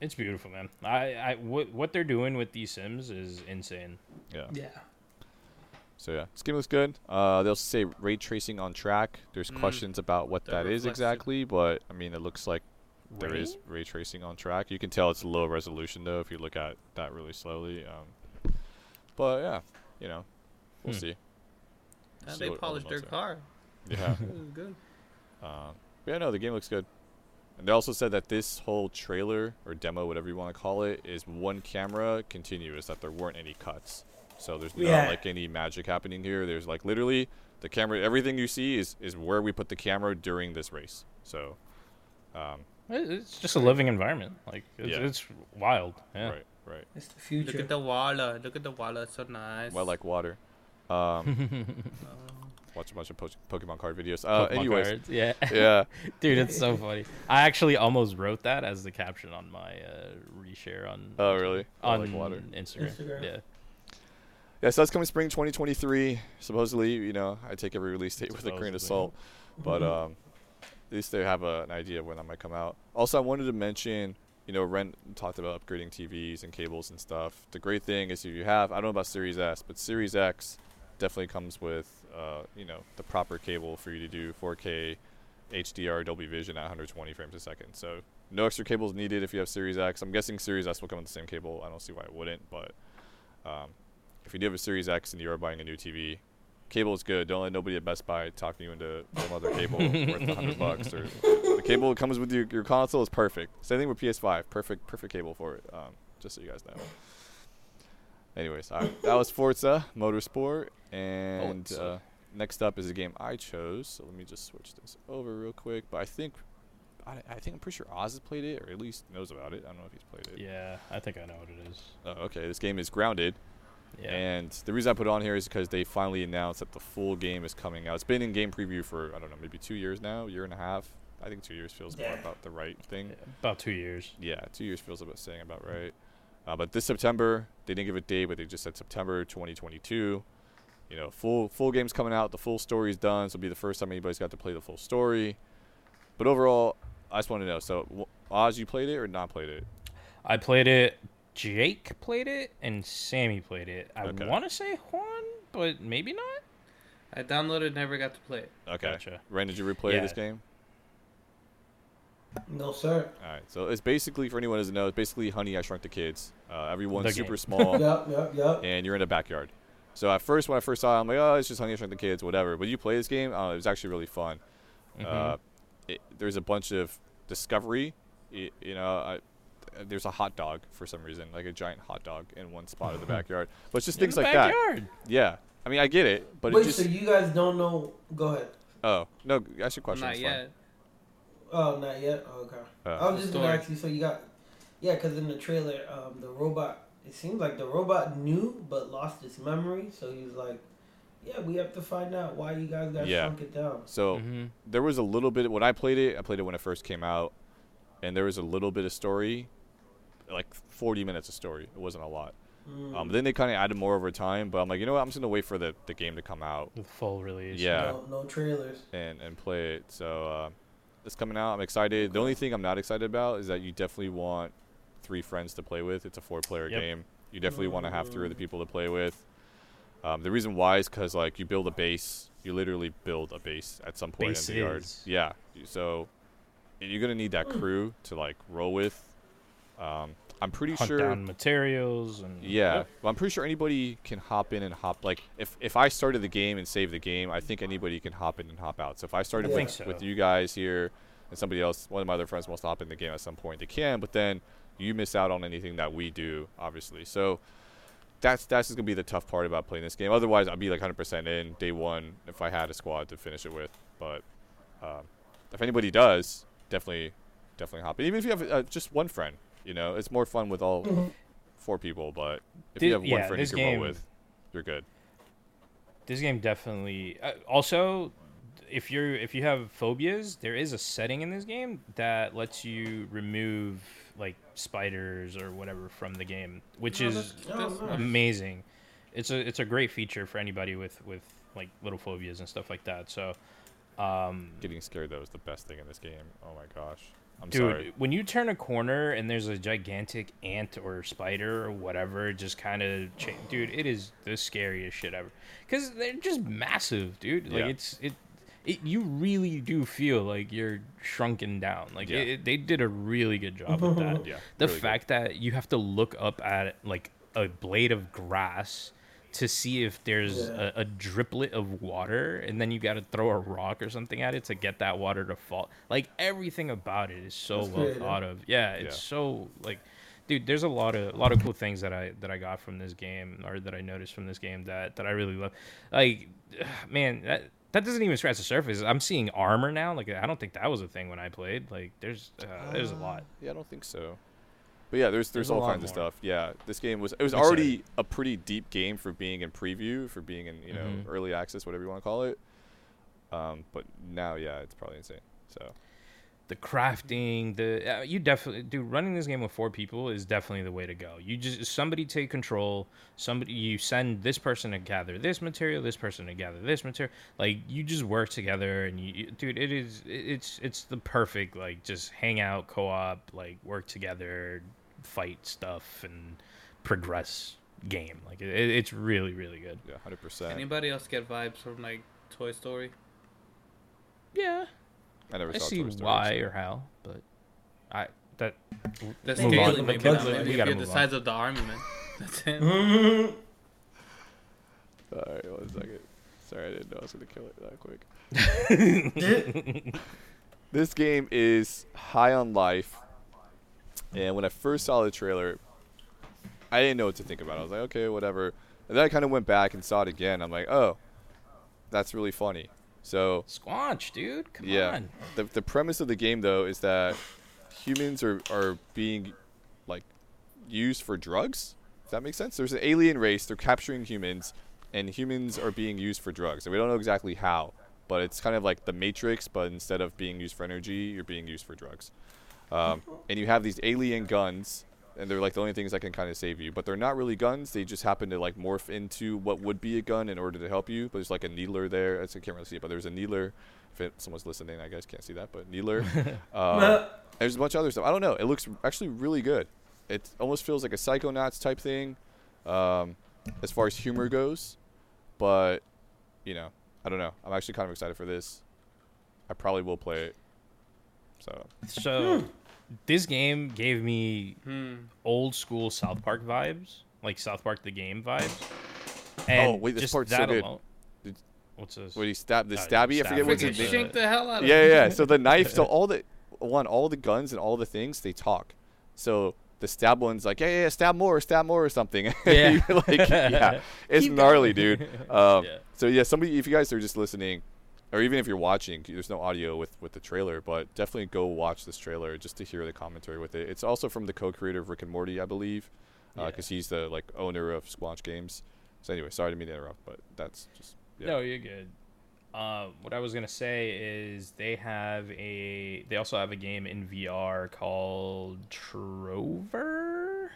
It's beautiful, man. I, I what, what they're doing with these sims is insane. yeah, Yeah. so yeah, this game looks good. Uh, they'll say ray tracing on track. There's Mm. questions about what The that is reflection. exactly, but I mean it looks like There Ray? is ray tracing on track. You can tell it's low resolution though if you look at that really slowly. Um, but yeah, you know, we'll Hmm. see. Yeah, See they what all the polished their are. car. *laughs* Yeah. It was good. uh, yeah, no, the game looks good. And they also said that this whole trailer or demo, whatever you want to call it, is one camera continuous. That there weren't any cuts. So there's not like any magic happening here. There's like literally the camera. Everything you see is is where we put the camera during this race. So. Um, It- It's just a living environment. Like it's, Yeah. it's wild. Yeah. Right, right. It's the future. Look at the water. Look at the water. It's so nice. Well, like water. Um, *laughs* watch a bunch of po- Pokemon card videos. Uh, Pokemon anyways, cards, Yeah. yeah. *laughs* Dude, it's so funny. I actually almost wrote that as the caption on my uh, reshare on. Oh, really? On like water. Instagram. Instagram. Yeah. Yeah, so that's coming spring 2023. Supposedly, you know, I take every release date with a grain of salt, but um, at least they have a, an idea of when that might come out. Also, I wanted to mention, you know, Ren talked about upgrading TVs and cables and stuff. The great thing is if you have, I don't know about Series S, but Series X definitely comes with, uh, you know, the proper cable for you to do 4K HDR Dolby Vision at 120 frames a second. So no extra cables needed if you have Series X. I'm guessing Series S will come with the same cable. I don't see why it wouldn't, but um, if you do have a Series X and you are buying a new TV, cable is good. Don't let nobody at Best Buy talk you into some other cable *laughs* worth a hundred bucks. Or the cable that comes with your, your console is perfect. Same thing with PS5. Perfect, perfect cable for it. Um, just so you guys know. Anyways, all right, that was Forza Motorsport, and uh, next up is a game I chose. So let me just switch this over real quick. But I think, I, I think I'm pretty sure Oz has played it, or at least knows about it. I don't know if he's played it. Yeah. I think I know what it is. Oh, okay, this game is Grounded. Yeah. And the reason I put it on here is because they finally announced that the full game is coming out. It's been in game preview for I don't know, maybe two years now, year and a half. I think two years feels more about the right thing. Yeah, About two years. Yeah, two years feels about saying about right. Uh, but this September, they didn't give a date, but they just said September 2022. You know, full full game's coming out. The full story's done, so it'll be the first time anybody's got to play the full story. But overall, I just want to know. So w- Oz, you played it or not played it? I played it. Jake played it, and Sammy played it. I Okay. want to say Juan, but maybe not. I downloaded, never got to play it. Okay. Gotcha. Ren, did you replay Yeah. this game? No, sir. All right. So it's basically, for anyone who doesn't know, it's basically Honey, I Shrunk the Kids. Uh, everyone's The super game. small, *laughs* Yup, yup, yup. and you're in a backyard. So at first, when I first saw it, I'm like, oh, it's just Honey, I Shrunk the Kids, whatever. But you play this game, uh, it was actually really fun. Mhm. Uh, it, there's a bunch of discovery. You, you know, I, there's a hot dog for some reason, like a giant hot dog in one spot of the *laughs* backyard. But it's just In things the like that. backyard. Yeah. I mean, I get it, but Wait, it just. so you guys don't know? Go ahead. oh no, ask your question. Not fine. yet. Oh, not yet. Oh, okay. Uh, I was just gonna ask you. So you got, yeah, because in the trailer, um, the robot. It seems like the robot knew but lost its memory. So he was like, "Yeah, we have to find out why you guys got Yeah. shrunk it down." So Mhm. there was a little bit when I played it. I played it when it first came out, and there was a little bit of story, like 40 minutes of story. It wasn't a lot. Mm. Um, then they kind of added more over time. But I'm like, you know what? I'm just gonna wait for the, the game to come out The full release. Yeah. No, no trailers. and and play it. So uh, it's coming out. I'm excited. The only thing I'm not excited about is that you definitely want three friends to play with. It's a four player Yep. game. You definitely want to have three other Mm. people to play with. Um, the reason why is because like you build a base. You literally build a base at some point in the yard. Bases. Yeah. So you're gonna need that crew to like roll with. Um, I'm pretty Hunt sure. down materials and Yeah, Yep. well, I'm pretty sure anybody can hop in and hop. Like, if if I started the game and saved the game, I think anybody can hop in and hop out. So if I started I with, think so. with you guys here, and somebody else, one of my other friends wants to hop in the game at some point, they can. But then you miss out on anything that we do, obviously. So that's that's just gonna be the tough part about playing this game. Otherwise, I'd be like 100% in day one if I had a squad to finish it with. But um, if anybody does, definitely definitely hop in. Even if you have uh, just one friend, you know, it's more fun with all Mm-hmm. four people. But if Thi- you have one yeah, friend you can game- roll with, you're good. this game definitely uh, also if you're if you have phobias there is a setting in this game that lets you remove like spiders or whatever from the game which Oh, is that's- Oh, that's nice. nice. amazing it's a it's a great feature for anybody with with like little phobias and stuff like that so um Getting scared though is the best thing in this game. Oh my gosh, I'm Dude, sorry. when you turn a corner and there's a gigantic ant or spider or whatever, just kind of, cha- dude, it is the scariest shit ever. Because they're just massive, dude. Like Yeah. it's it, it. You really do feel like you're shrunken down. Like Yeah. it, they did a really good job with that. *laughs* Yeah, The really good. fact that you have to look up at like a blade of grass to see if there's Yeah. a, a driplet of water and then you got to throw a rock or something at it to get that water to fall like everything about it is so That's well creative. thought of yeah it's Yeah. so like dude there's a lot of a lot of cool things that i that i got from this game or that i noticed from this game that that i really love like *sighs* man that that doesn't even scratch the surface i'm seeing armor now like i don't think that was a thing when i played like there's uh, there's a lot Yeah, I don't think so. But yeah, there's there's, There's all kinds of stuff. Yeah, this game was it was already a pretty deep game for being in preview, for being in you know Mhm. early access, whatever you want to call it. Um, but now, yeah, it's probably insane. So the crafting the uh, you definitely dude running this game with four people is definitely the way to go you just somebody take control somebody you send this person to gather this material this person to gather this material like you just work together and you you- dude it is it's it's the perfect like just hang out co-op like work together fight stuff and progress game like it, it's really really good yeah, hundred percent. Anybody else get vibes from like Toy Story? yeah I never i saw see Toy Story, why so- or how but i that The Move scaly, on. maybe We not. gotta- Maybe we gotta the move size of the army, man. *laughs* That's it. All right, one second. Sorry, I didn't know I was gonna kill it that quick. *laughs* This game is high on life, and when I first saw the trailer, I didn't know what to think about. I was like, okay, whatever. And then I kind of went back and saw it again. I'm like, oh, that's really funny. So squanch dude come yeah, on the the premise of the game though is that humans are are being like used for drugs. Does that make sense? There's an alien race. They're capturing humans, and humans are being used for drugs. And we don't know exactly how, but it's kind of like the Matrix, but instead of being used for energy, you're being used for drugs. Um, and you have these alien guns and they're like the only things that can kind of save you. But they're not really guns. They just happen to like morph into what would be a gun in order to help you. But there's like a needler there. I can't really see it, but there's a needler. If it, someone's listening, I guess can't see that, but needler. *laughs* um, there's a bunch of other stuff. I don't know. It looks actually really good. It almost feels like a Psychonauts type thing, um, as far as humor goes. But you know, I don't know. I'm actually kind of excited for this. I probably will play it. So So, this game gave me Hmm. old school South Park vibes, like South Park the game vibes. And Oh, wait, this part's so good. alone- Did- What's this? what he stab the Uh, stabby? I forget what's freaking his Freaking name. shit. the hell out of Yeah, him. yeah. yeah. So the knife, so *laughs* all the one, all the guns and all the things they talk. So the stab one's like, yeah, yeah, yeah stab more, stab more, or something. *laughs* Yeah. Like, *laughs* yeah, it's Keep gnarly, going. dude. Um, Yeah. So yeah, somebody, if you guys are just listening, or even if you're watching, there's no audio with with the trailer, but definitely go watch this trailer just to hear the commentary with it. It's also from the co-creator of Rick and Morty, I believe, because Yeah. he's the like owner of Squanch Games. So anyway, sorry to mean to interrupt, but that's just yeah. No, you're good. Uh, what I was gonna say is they have a. They also have a game in VR called Trover,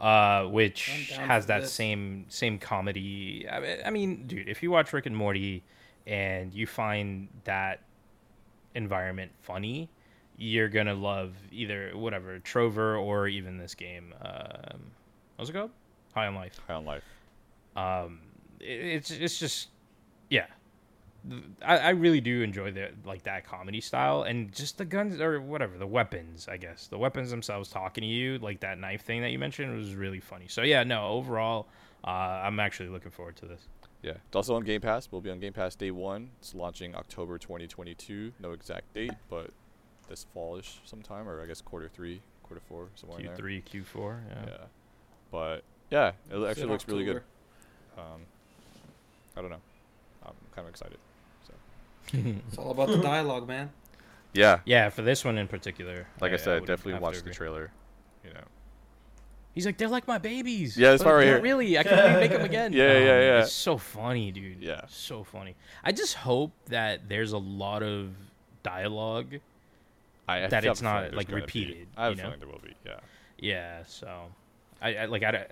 uh, which has that this. same same comedy. I mean, I mean, dude, if you watch Rick and Morty and you find that environment funny, you're gonna love either whatever Trover or even this game. Um, what's it called? High on Life High on life. um it, it's it's just yeah I, I really do enjoy the like that comedy style and just the guns or whatever the weapons i guess the weapons themselves talking to you like that knife thing that you mentioned was really funny so yeah no overall uh, i'm actually looking forward to this Yeah, it's also on Game Pass. We'll be on Game Pass day one. It's launching October 2022. No exact date, but this fallish sometime, or I guess quarter three, quarter four, somewhere in there. q3 q4 yeah, Yeah, but yeah, it It's actually in looks really good. Um, I don't know. I'm kind of excited. So *laughs* It's all about the dialogue, man. yeah, yeah for this one in particular like I, I said, would definitely watch the trailer. You know. He's like they're like my babies Yeah, this But part right here. really i can make them again *laughs* Yeah, yeah, Um, yeah. it's so funny dude Yeah. so funny i just hope that there's a lot of dialogue I, I That it's not, like, gonna be- repeated, I have you a know? feeling there will be. Yeah. Yeah, so I, I like I don't-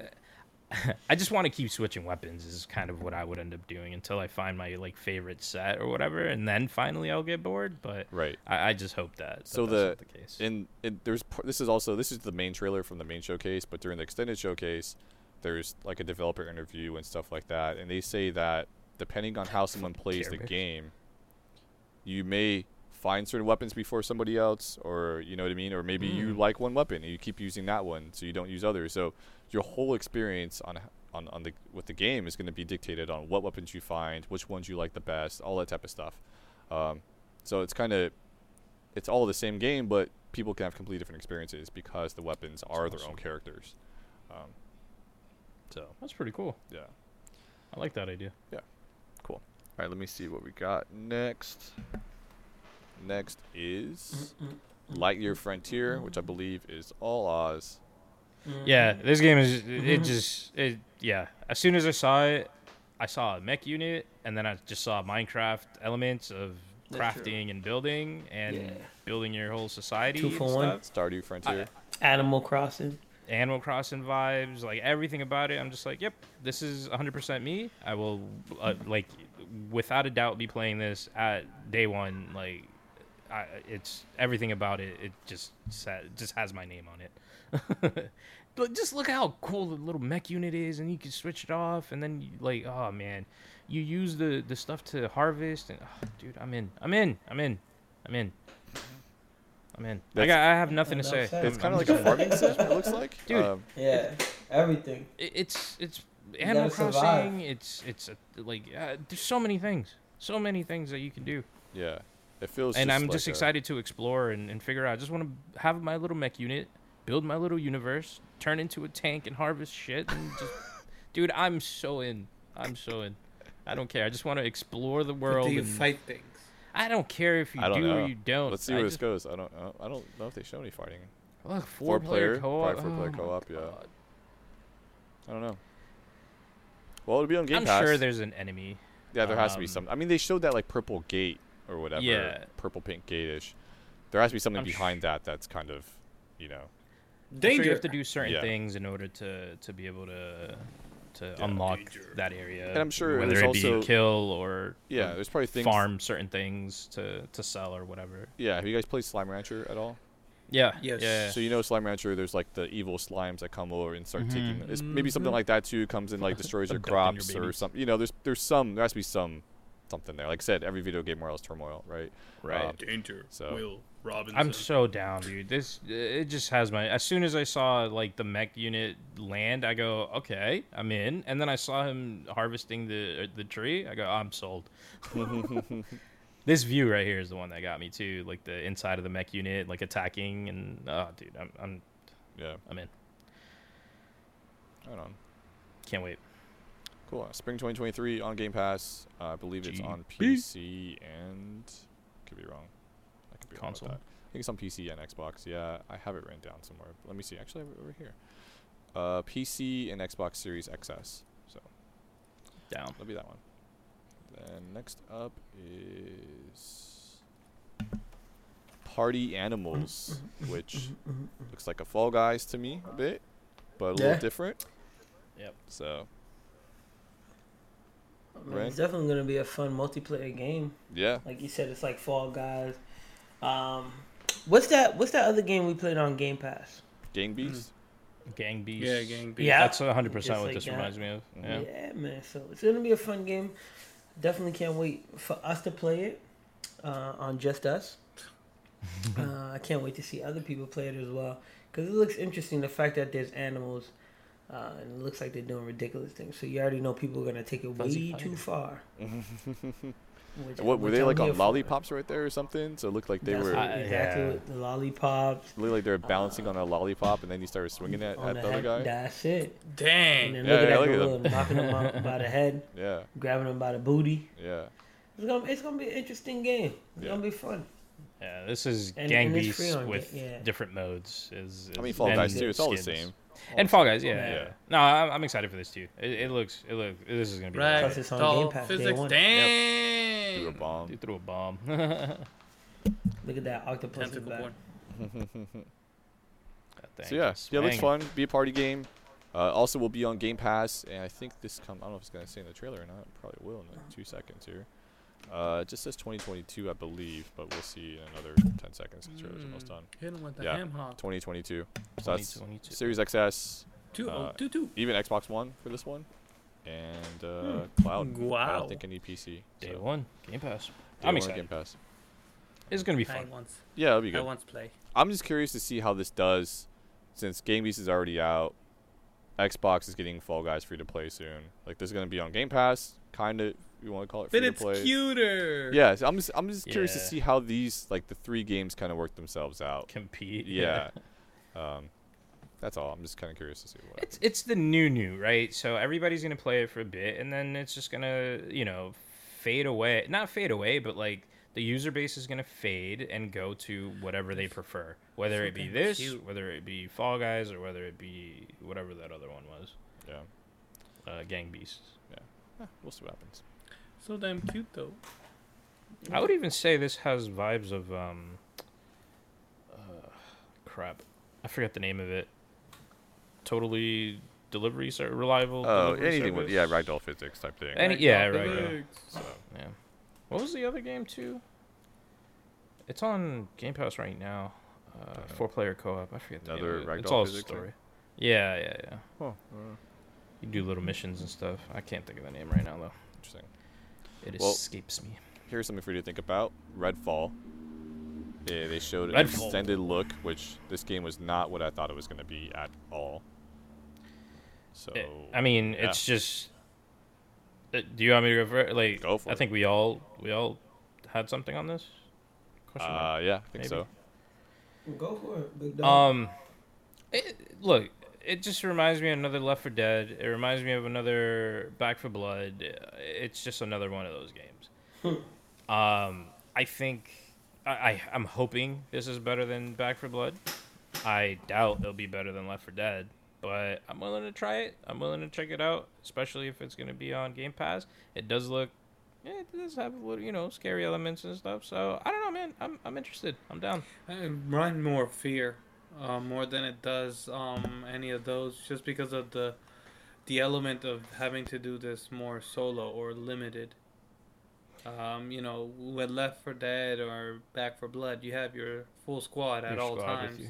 *laughs* I just want to keep switching weapons is kind of what I would end up doing until I find my like favorite set or whatever, and then finally I'll get bored. But Right. I, I just hope that. that So that's the not the case. And, in there's this is also this is the main trailer from the main showcase, but during the extended showcase, there's like a developer interview and stuff like that, and they say that depending on how *laughs* someone plays the game, you may find certain weapons before somebody else, or you know what I mean, or maybe you Mm. like one weapon and you keep using that one, so you don't use others. So your whole experience on on, on the with the game is going to be dictated on what weapons you find, which ones you like the best, all that type of stuff. Um, so it's kind of it's all the same game, but people can have completely different experiences because the weapons are their own characters. Um, so that's pretty cool. yeah, I like that idea. Yeah, cool. All right, let me see what we got next. Next is mm, mm, mm, Lightyear Frontier, which I believe is all Oz. Mm-hmm. Yeah, this game is it Mhm. just it yeah. As soon as I saw it, I saw a mech unit, and then I just saw Minecraft elements of crafting and building and Yeah. building your whole society Two and for one. Stardew Frontier. Animal Crossing. Animal Crossing vibes, like everything about it. I'm just like, yep, this is 100% me. I will, uh, like, without a doubt, be playing this at day one. Like, I, it's everything about it. It just sa- just has my name on it. *laughs* but just look how cool the little mech unit is, and you can switch it off, and then you, like, oh man, you use the the stuff to harvest, and oh, dude, I'm in, I'm in, I'm in, I'm in. I'm in. I, got, I have nothing to say. said. it's kind of like a farming sim. It looks like, Dude. Um, Yeah, everything. it- it's it's Animal gotta survive. Crossing. It's it's a, like uh, there's so many things, so many things that you can do, yeah, it feels. and just I'm like just a- excited to explore and, and figure out. I just want to have my little mech unit, build my little universe, turn into a tank and harvest shit, and just, *laughs* dude, I'm so in. I'm so in. I don't care. I just want to explore the But world. do you and fight things? I don't care if you don't know. or you don't. Let's see I where just, this goes. I don't. I don't- I don't know if they show any fighting. Look, Four four, player, player, co-op. probably four player oh co-op, yeah. God. I don't know. Well, it'll be on Game I'm Pass. sure there's an enemy. Yeah, there has to be Um, some. I mean, they showed that like purple gate or whatever. Yeah. Purple pink gate-ish. There has to be something I'm sh- behind that that's kind of, you know. I'm sure you have to do certain Yeah. things in order to to be able to to Yeah. unlock Danger. that area. And I'm sure whether there's it also- be kill or Yeah, or there's probably things. farm certain things to to sell or whatever. Yeah, have you guys played Slime Rancher at all? Yeah. Yes. Yeah. So you know Slime Rancher, there's like the evil slimes that come over and start Mhm. taking. It's maybe something Mhm. like that too. Comes in like destroys *laughs* your Abducting your crops or something. You know, there's there's some there has to be some something there. Like I said, every video game more or less turmoil, right? right. um, Danger. so- Will Robinson. I'm so down, dude. This it just has my. As soon as I saw like the mech unit land, I go, okay, I'm in. And then I saw him harvesting the the tree. I go, I'm sold. *laughs* this view right here is the one that got me too. Like the inside of the mech unit, like attacking, and oh, dude, I'm I'm Yeah. I'm in. Right on. Can't wait. Cool. Spring 2023 on Game Pass. Uh, I believe it's on GB. PC and could be wrong. I could be wrong Console. about. I think it's on PC and Xbox. Yeah, I have it written down somewhere. Let me see. Actually, I have it over here. Uh, PC and Xbox Series XS. So Down. that'll be that one. Then next up is Party Animals, which looks like a Fall Guys to me a bit, but a Yeah. little different. Yep. So I mean, Right. It's definitely gonna be a fun multiplayer game. yeah, Like you said, it's like Fall Guys. Um, what's that? What's that other game we played on Game Pass? Gang Beast. Gang beast. Yeah, gang beast. Yeah. That's 100 Just percent what like this that. reminds me of. Yeah. Yeah. man. So it's gonna be a fun game. Definitely can't wait for us to play it uh, on Just Us. *laughs* uh, I can't wait to see other people play it as well because it looks interesting. The fact that there's animals. Uh, and it looks like they're doing ridiculous things. So you already know people are gonna take it Fuzzy way too far. *laughs* Which- what were they I'm like here on for. lollipops right there or something? So it looked like they That's were what- Uh, exactly yeah. what the lollipops looked like they were bouncing on a lollipop, and then you started swinging it at the the other guy. That's it. And Dang. then Yeah, look at yeah, that look at knocking him out by the head, *laughs* Yeah, grabbing him by the booty. yeah, It's gonna, it's gonna be an interesting game. It's Yeah. gonna be fun. Yeah, this is And- Gang and Beasts with Ga- yeah. different modes. Is, I mean Fall Guys too. It's all the skins. same. And Fall Guys, yeah. Yeah. yeah. No, I'm, I'm excited for this too. It, it looks, it look. This is gonna be. Right. Plus it's on Doll Game Pass day Physics. one. Dang. Do a bomb. You threw a bomb. *laughs* Look at that octopus is Tentacle back. born. So yeah, yeah, it looks fun. Be a party game. Uh, also, will be on Game Pass, and I think this come. I don't know if it's gonna say in the trailer or not. Probably will in like two seconds here. Uh, it just says 2022, I believe, but we'll see in another 10 seconds. The trailer's almost Mm, done. Hit him with the Yeah. ham hock. 2022. So that's 2022. Series XS, Two, Uh, oh, two, two. even Xbox One for this one, and uh, Hmm. Cloud. I Wow. don't think any PC. Day so one, Game Pass. day I'm one excited. Game Pass. It's gonna be fun. once, Yeah, that'll be good. I once play. I'm just curious to see how this does, since Gang Beast is already out. Xbox is getting Fall Guys free to play soon. Like this is gonna be on Game Pass, kind of. You want to call it free But to it's play? cuter. Yeah, so I'm just I'm just curious to see how these like the three games kind of work themselves out. Compete. Yeah. um, that's all. I'm just kind of curious to see what. It's it's the new new, right? So everybody's gonna play it for a bit, and then it's just gonna you know fade away. Not fade away, but like the user base is gonna fade and go to whatever they prefer, whether it be this, cute. whether it be Fall Guys, or whether it be whatever that other one was, yeah. uh, Gang Beasts. Eh, we'll see what happens. So damn cute though. I would even say this has vibes of um, uh, crap, I forget the name of it. Totally delivery ser- reliable. Oh, delivery anything with yeah, ragdoll physics type thing. Any- Ragdoll yeah, right, yeah. So Yeah. What was the other game too? It's on Game Pass right now. Uh, four player co op. I forget the Another name of it. It's Ragdoll all a physics thing? story. Yeah, yeah, yeah. oh, uh, You do little missions and stuff. I can't think of the name right now though. interesting. It Well- escapes me. Here's something for you to think about. Redfall. Yeah, they showed an Redfall. extended look, which this game was not what I thought it was going to be at all. So It- I mean, yeah. it's just. Uh, do you want me to go for it? Like, Go for I it. think we all we all had something on this. Question uh, yeah, I think Maybe. so. Go for it, big dog. Um, it, look, it just reminds me of another Left 4 Dead. It reminds me of another Back 4 Blood. It's just another one of those games. um, I think I, I I'm hoping this is better than Back 4 Blood. I doubt it'll be better than Left 4 Dead, but I'm willing to try it. I'm willing to check it out, especially if it's going to be on Game Pass. It does look. Yeah, it does have a little, you know, scary elements and stuff. So I don't know, man. I'm I'm interested. I'm down. It reminds more of fear. Uh, more than it does um, any of those, just because of the the element of having to do this more solo or limited. Um, you know, when Left 4 Dead or Back 4 Blood, you have your full squad at Your all squad times.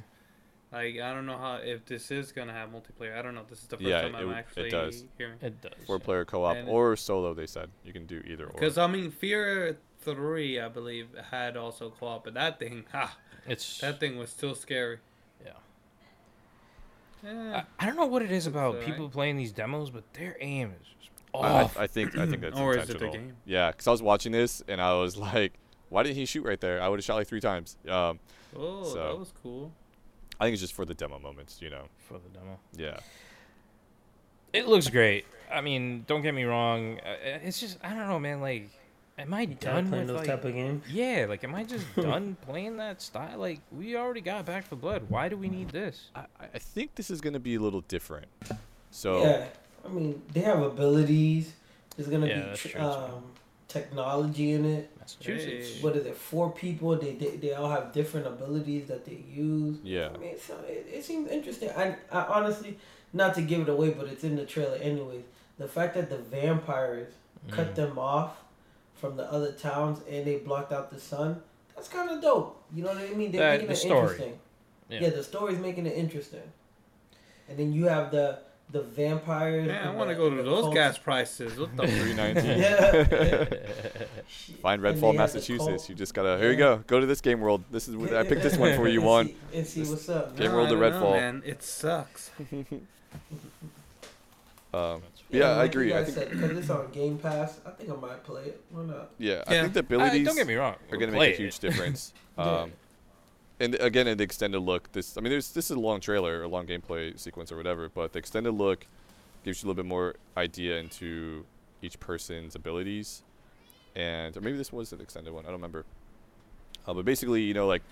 Like I don't know how if this is gonna have multiplayer. I don't know. This is the first Yeah, time it I'm w- it actually does. hearing. It does. Four yeah. player co op And- or solo. They said you can do either. Because I mean, Fear Three, I believe, had also co-op, but that thing, *laughs* ha, It's that thing was still scary. Yeah. Yeah. I, I don't know what it is It's about alright. people playing these demos, but their aim is just I, I- off. I think I think that's *clears throat* Or is it the intentional. game? Yeah, because I was watching this and I was like, why didn't he shoot right there? I would have shot like three times. Um, oh, so- that was cool. I think it's just for the demo moments, you know. for the demo. Yeah. It looks great. I mean, don't get me wrong. uh, It's just I don't know, man. Like, am I You done playing with those like? type of games? Yeah, like, am I *laughs* just done playing that style? Like, we already got Back 4 Blood. Why do we need this? I, I think this is gonna be a little different. So Yeah, I mean they have abilities. There's gonna Yeah, be tr- true, um, technology in it. Massachusetts. Hey. What is it? Four people. They, they they all have different abilities that they use. yeah, I mean, so it, it seems interesting. I, I honestly, not to give it away, but it's in the trailer anyways. The fact that the vampires cut Mm. them off from the other towns and they blocked out the sun, that's kind of dope. You know what I mean? They're Uh, making the it story. interesting. Yeah. Yeah. the story's making it interesting. And then you have the the vampires. Man, I want to go to those cults. gas prices. What the? *laughs* three nineteen. Yeah. *laughs* Find And they Redfall, Massachusetts. You just gotta. Here you go. Go to this game world. This is. what- I picked this one *laughs* for you. And One. see- And see what's up. Game No, World I of don't know, Redfall. man. It sucks. Um, yeah, I agree. I think. said, because it's on Game Pass, I think I might play it. Why not? Yeah, I think the abilities don't get me wrong. are we'll gonna make a it. huge *laughs* difference. Um, and again, in the extended look, this I mean, there's this is a long trailer, a long gameplay sequence or whatever, but the extended look gives you a little bit more idea into each person's abilities, and or maybe this was an extended one. I don't remember. Uh, but basically, you know, like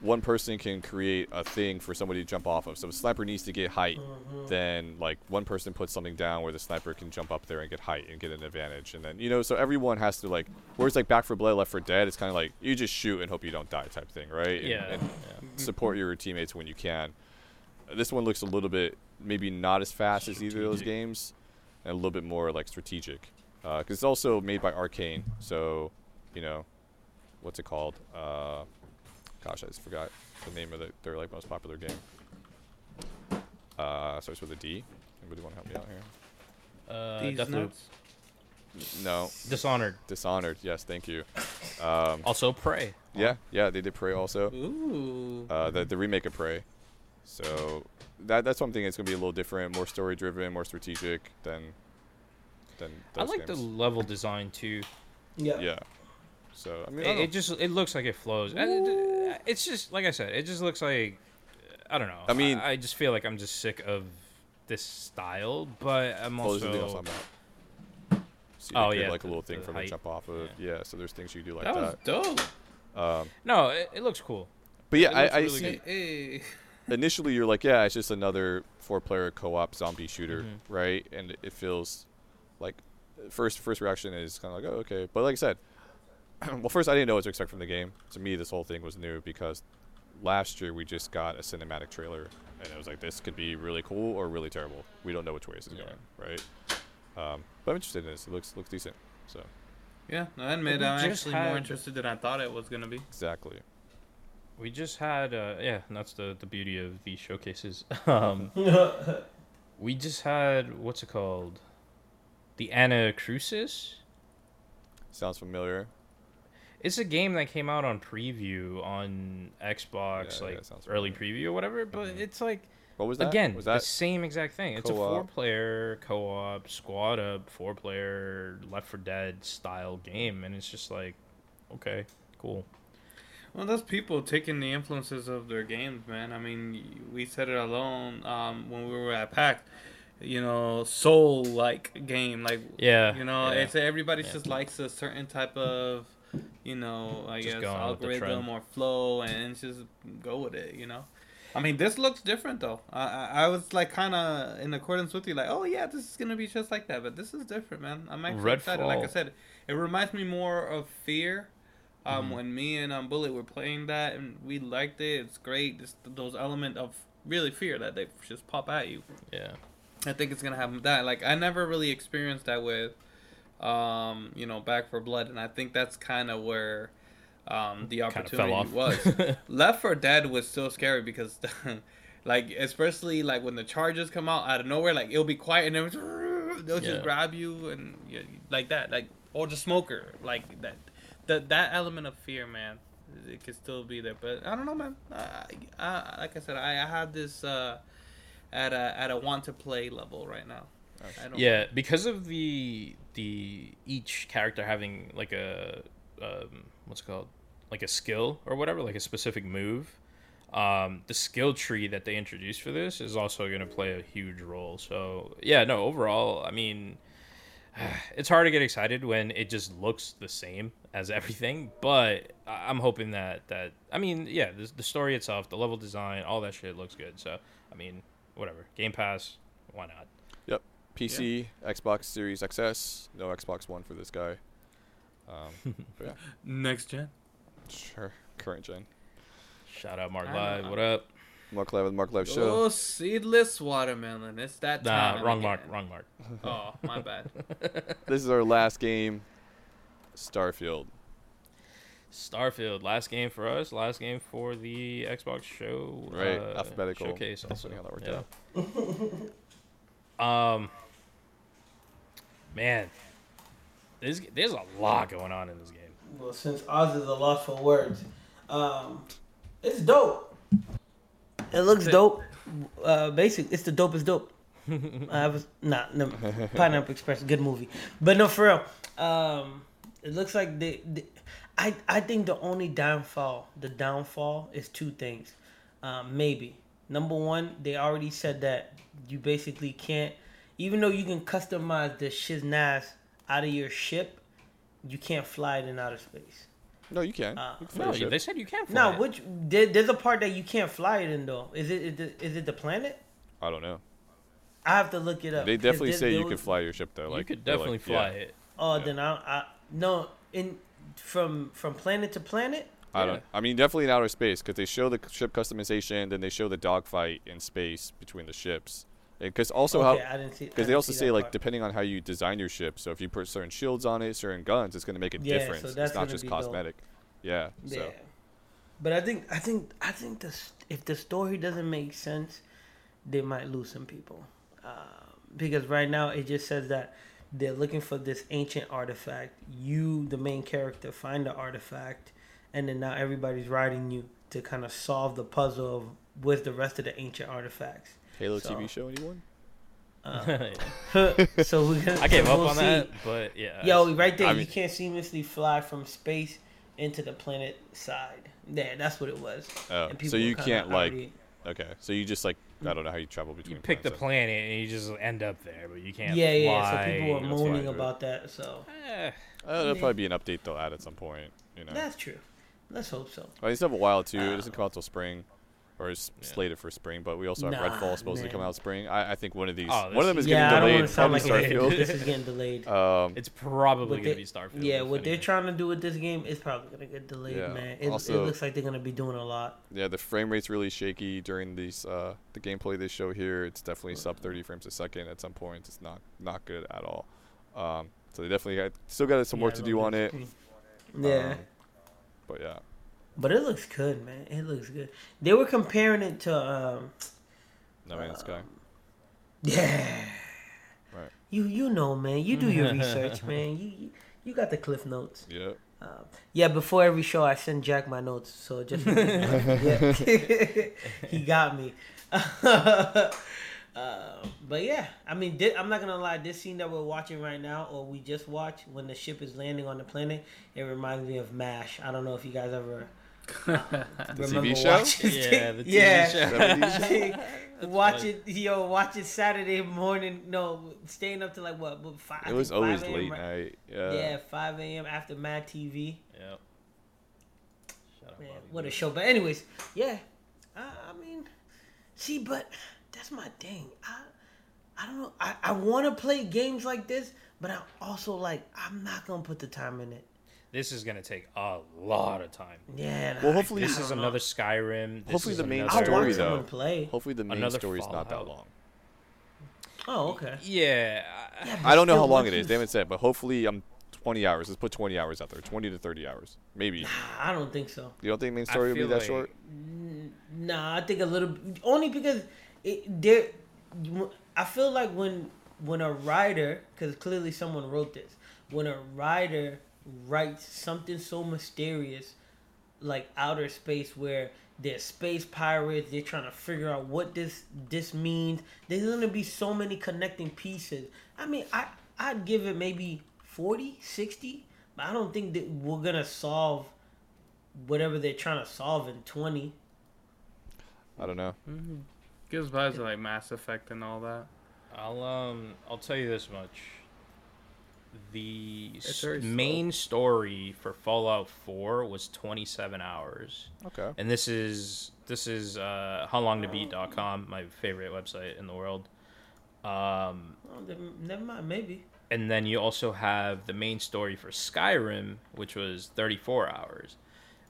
one person can create a thing for somebody to jump off of. So if a sniper needs to get height, Mhm. then like one person puts something down where the sniper can jump up there and get height and get an advantage and then you know so everyone has to like whereas like Back 4 Blood Left 4 Dead it's kind of like you just shoot and hope you don't die type thing right and, Yeah. and yeah. support your teammates when you can Uh, this one looks a little bit maybe not as fast as either of those games and a little bit more like strategic because it's also made by Arkane so you know what's it called uh, gosh i just forgot the name of the, their like most popular game uh, starts with a D. Anybody want to help me out here? Uh, These Deathloop. nuts. No, Dishonored. Dishonored. Yes, thank you. *laughs* Um, Also, Prey. yeah, yeah, they did Prey also. Ooh. Uh, the the remake of Prey. So that that's something that's gonna be a little different, more story driven, more strategic than than I those like the level design too. Yeah. yeah. So I mean, It, don't it just it looks like it flows. And it- it's just like I said. It just looks like I don't know. I mean- I, just feel like I'm just sick of this style, but I'm know. Oh, also. something else I'm about. So you Oh, yeah, like a little thing the for them to height. jump off of. Yeah. so there's things you do like that was that. dope. Um, No, it, it looks cool. but yeah, It I, I really see. Hey, initially you're like, yeah, it's just another four-player co-op zombie shooter, Mhm. right? And it- it feels like first first reaction is kind of like, oh, okay. But like I said, *clears throat* well, first I didn't know what to expect from the game. To me, this whole thing was new because last year we just got a cinematic trailer, and it was like this could be really cool or really terrible. We don't know which way this is Yeah. going, right? Um, but I'm interested in this. It looks looks decent. So yeah, I admit I'm just actually more interested than I thought it was gonna be. exactly. We just had uh, yeah, and that's the the beauty of these showcases. *laughs* *laughs* um, we just had what's it called? The Anacrusis. Sounds familiar. It's a game that came out on preview on Xbox, Yeah, yeah, like it sounds early familiar. preview or whatever. But Mhm. it's like What was that? again was the same exact thing. It's a co-op? four-player co-op, squad up, four-player Left 4 Dead style game, and it's just like, okay, cool. Well, those people taking the influences of their games, man. I mean, we said it alone um, when we were at PAX. You know, soul like game, like Yeah, you know, yeah. it's everybody Yeah. just likes a certain type of, you know, I Just guess going with the algorithm or flow, and just go with it. You know, I mean, this looks different though. I I, was like kind of in accordance with you, like, oh yeah, this is gonna be just like that, but this is different, man. I'm actually excited. Like I said, it reminds me more of Fear. Um, when me and um Bullet were playing that and we liked it, it's great. Just those element of really fear that they just pop at you. Yeah. I think it's gonna have that. Like I never really experienced that with, um, you know, Back 4 Blood, and I think that's kind of where, um, the opportunity was. *laughs* Left 4 Dead was still scary because, *laughs* like, especially like when the charges come out out of nowhere, like it'll be quiet and then *laughs* they'll Yeah. just grab you and yeah, like that, like or the smoker, like that. That that element of fear, man, it could still be there. But I don't know, man. I, I, like I said, I, I have this. Uh, at a at a want to play level right now. I don't Yeah, because of the the each character having like a um, what's it called like a skill or whatever, like a specific move. Um, the skill tree that they introduced for this is also going to play a huge role. So yeah, no, overall, I mean, *sighs* it's hard to get excited when it just looks the same as everything. But I- I'm hoping that that I mean, yeah, the, the story itself, the level design, all that shit looks good. So I mean, whatever, Game Pass, why not? Yep. PC, Xbox Series XS, no Xbox One for this guy. Um, *laughs* but yeah, Next gen. sure. Current gen. Shout out Mark Live. What up? Mark Live with Mark Live Show. Oh, seedless watermelon. It's that time. Nah, wrong again. mark. Wrong mark. *laughs* Oh, my bad. *laughs* This is our last game. Starfield. Starfield, last game for us. Last game for the Xbox show. Right, uh, alphabetical. showcase. That's Also, funny how that worked yeah. um, man, there's there's a lot going on in this game. Well, since Oz is a loss for words, um, it's dope. It looks dope. Uh, basic, it's the dopest dope. I was not nah, no, *laughs* Pineapple Express, good movie, but no, for real. Um, it looks like they, they. I I think the only downfall, the downfall, is two things. Um, maybe number one, they already said that you basically can't, even though you can customize the shiznaz out of your ship, you can't fly it in outer space. No, you can. Uh, You can No, they said you can't. Fly No, it. which there, there's a part that you can't fly it in though. Is it is it, is it the planet? I don't know. I have to look it up. They definitely say you was- can fly your ship though. Like you could definitely like, fly yeah. it. Oh, Yeah. then I, I no in from from planet to planet. I Yeah. don't. I mean, definitely in outer space because they show the ship customization, then they show the dogfight in space between the ships. Because also okay, how I didn't see. I because they also say like part. depending on how you design your ship. So if you put certain shields on it, certain guns, it's going to make a Yeah, so difference. that's it's not just be dope. cosmetic. Yeah. yeah. So But I think I think I think the if the story doesn't make sense, they might lose some people. Uh, because right now it just says that they're looking for this ancient artifact. You, the main character, find the artifact, and then now everybody's riding you to kind of solve the puzzle of where's the rest of the ancient artifacts. Halo So- TV show anyone? Uh, *laughs* so we're gonna. I gave so up we'll on see. that, but yeah. Yo, right there, I you can't seamlessly fly from space into the planet side. Yeah, that's what it was. Oh, so you can't like. already- Okay, so you just like I don't know how you travel between. you pick the planets. planet and you just end up there, but you can't. Yeah, yeah. fly. So people were that's fine, moaning about that. So Eh, Uh, there'll Yeah. probably be an update they'll add at some point. You know. that's true. Let's hope so. Well, they still have a while too. It Uh, doesn't come out till spring, or it's Yeah. slated for spring. But we also have Nah, Redfall supposed to come out spring. I, I think one of these, Oh, one of them this is is- yeah, I getting don't delayed. want to sound like Starfield. this is getting delayed. *laughs* um, it's probably gonna be Starfield. yeah, if what they're trying to do with this game is probably gonna get delayed, Yeah, man. It, it looks like they're gonna be doing a lot. yeah, the frame rate's really shaky during these uh, the gameplay they show here. It's definitely sub 30 frames a second at some points. It's not not good at all. Um, so they definitely got, still got some Yeah, work to do on it. Yeah. Um, but yeah, But it looks good, man. It looks good. They were comparing it to, um, No Man's Sky. yeah. Right. You you know, man. You do your *laughs* research, man. You, you you got the cliff notes. Yeah. Um, yeah, before every show, I send Jack my notes. So just *laughs* *laughs* he got me. uh, but yeah, I mean, I'm not gonna lie. This scene that we're watching right now, or we just watched when the ship is landing on the planet, it reminds me of Mash. I don't know if you guys ever The remember TV show? Yeah, the TV yeah. show. *laughs* watch funny. it, yo. Watch it Saturday morning. No, staying up to like what? what five, I It was 5 always a.m., late right? night. Yeah. Yeah, 5 a.m. after Mad TV. Yep. Shut up, Man, what a show. But anyways, yeah. I, I mean, see, but that's my thing. I I don't know. I, I want to play games like this, but I also like I'm not gonna put the time in it. This is gonna take a lot of time. Yeah. Well, hopefully This don't is know. another Skyrim. This Hopefully is the main I another- story, want though. someone to play. Hopefully the main Another story's not that long. Oh, okay. Yeah. I- Yeah, I don't know how long it is. you- They haven't said, but hopefully I'm 20 hours. Let's put 20 hours out there. 20 to 30 hours, maybe. I don't think so. You don't think main story will be that like- short? Nah, I think a little only because it there. I feel like when when a writer, because clearly someone wrote this, when a writer writes something so mysterious, like outer space, where there's space pirates, they're trying to figure out what this this means. There's gonna be so many connecting pieces. I mean, I I'd give it maybe 40, 60, but I don't think that we're gonna solve whatever they're trying to solve in 20. I don't know. Gives vibes of like Mass Effect and all that. I'll um I'll tell you this much. The It's slow. main story for Fallout 4 was 27 hours. Okay. And this is this is uh howlongtobeat.com, my favorite website in the world. Um Oh, never mind, maybe. and then you also have the main story for Skyrim, which was 34 hours.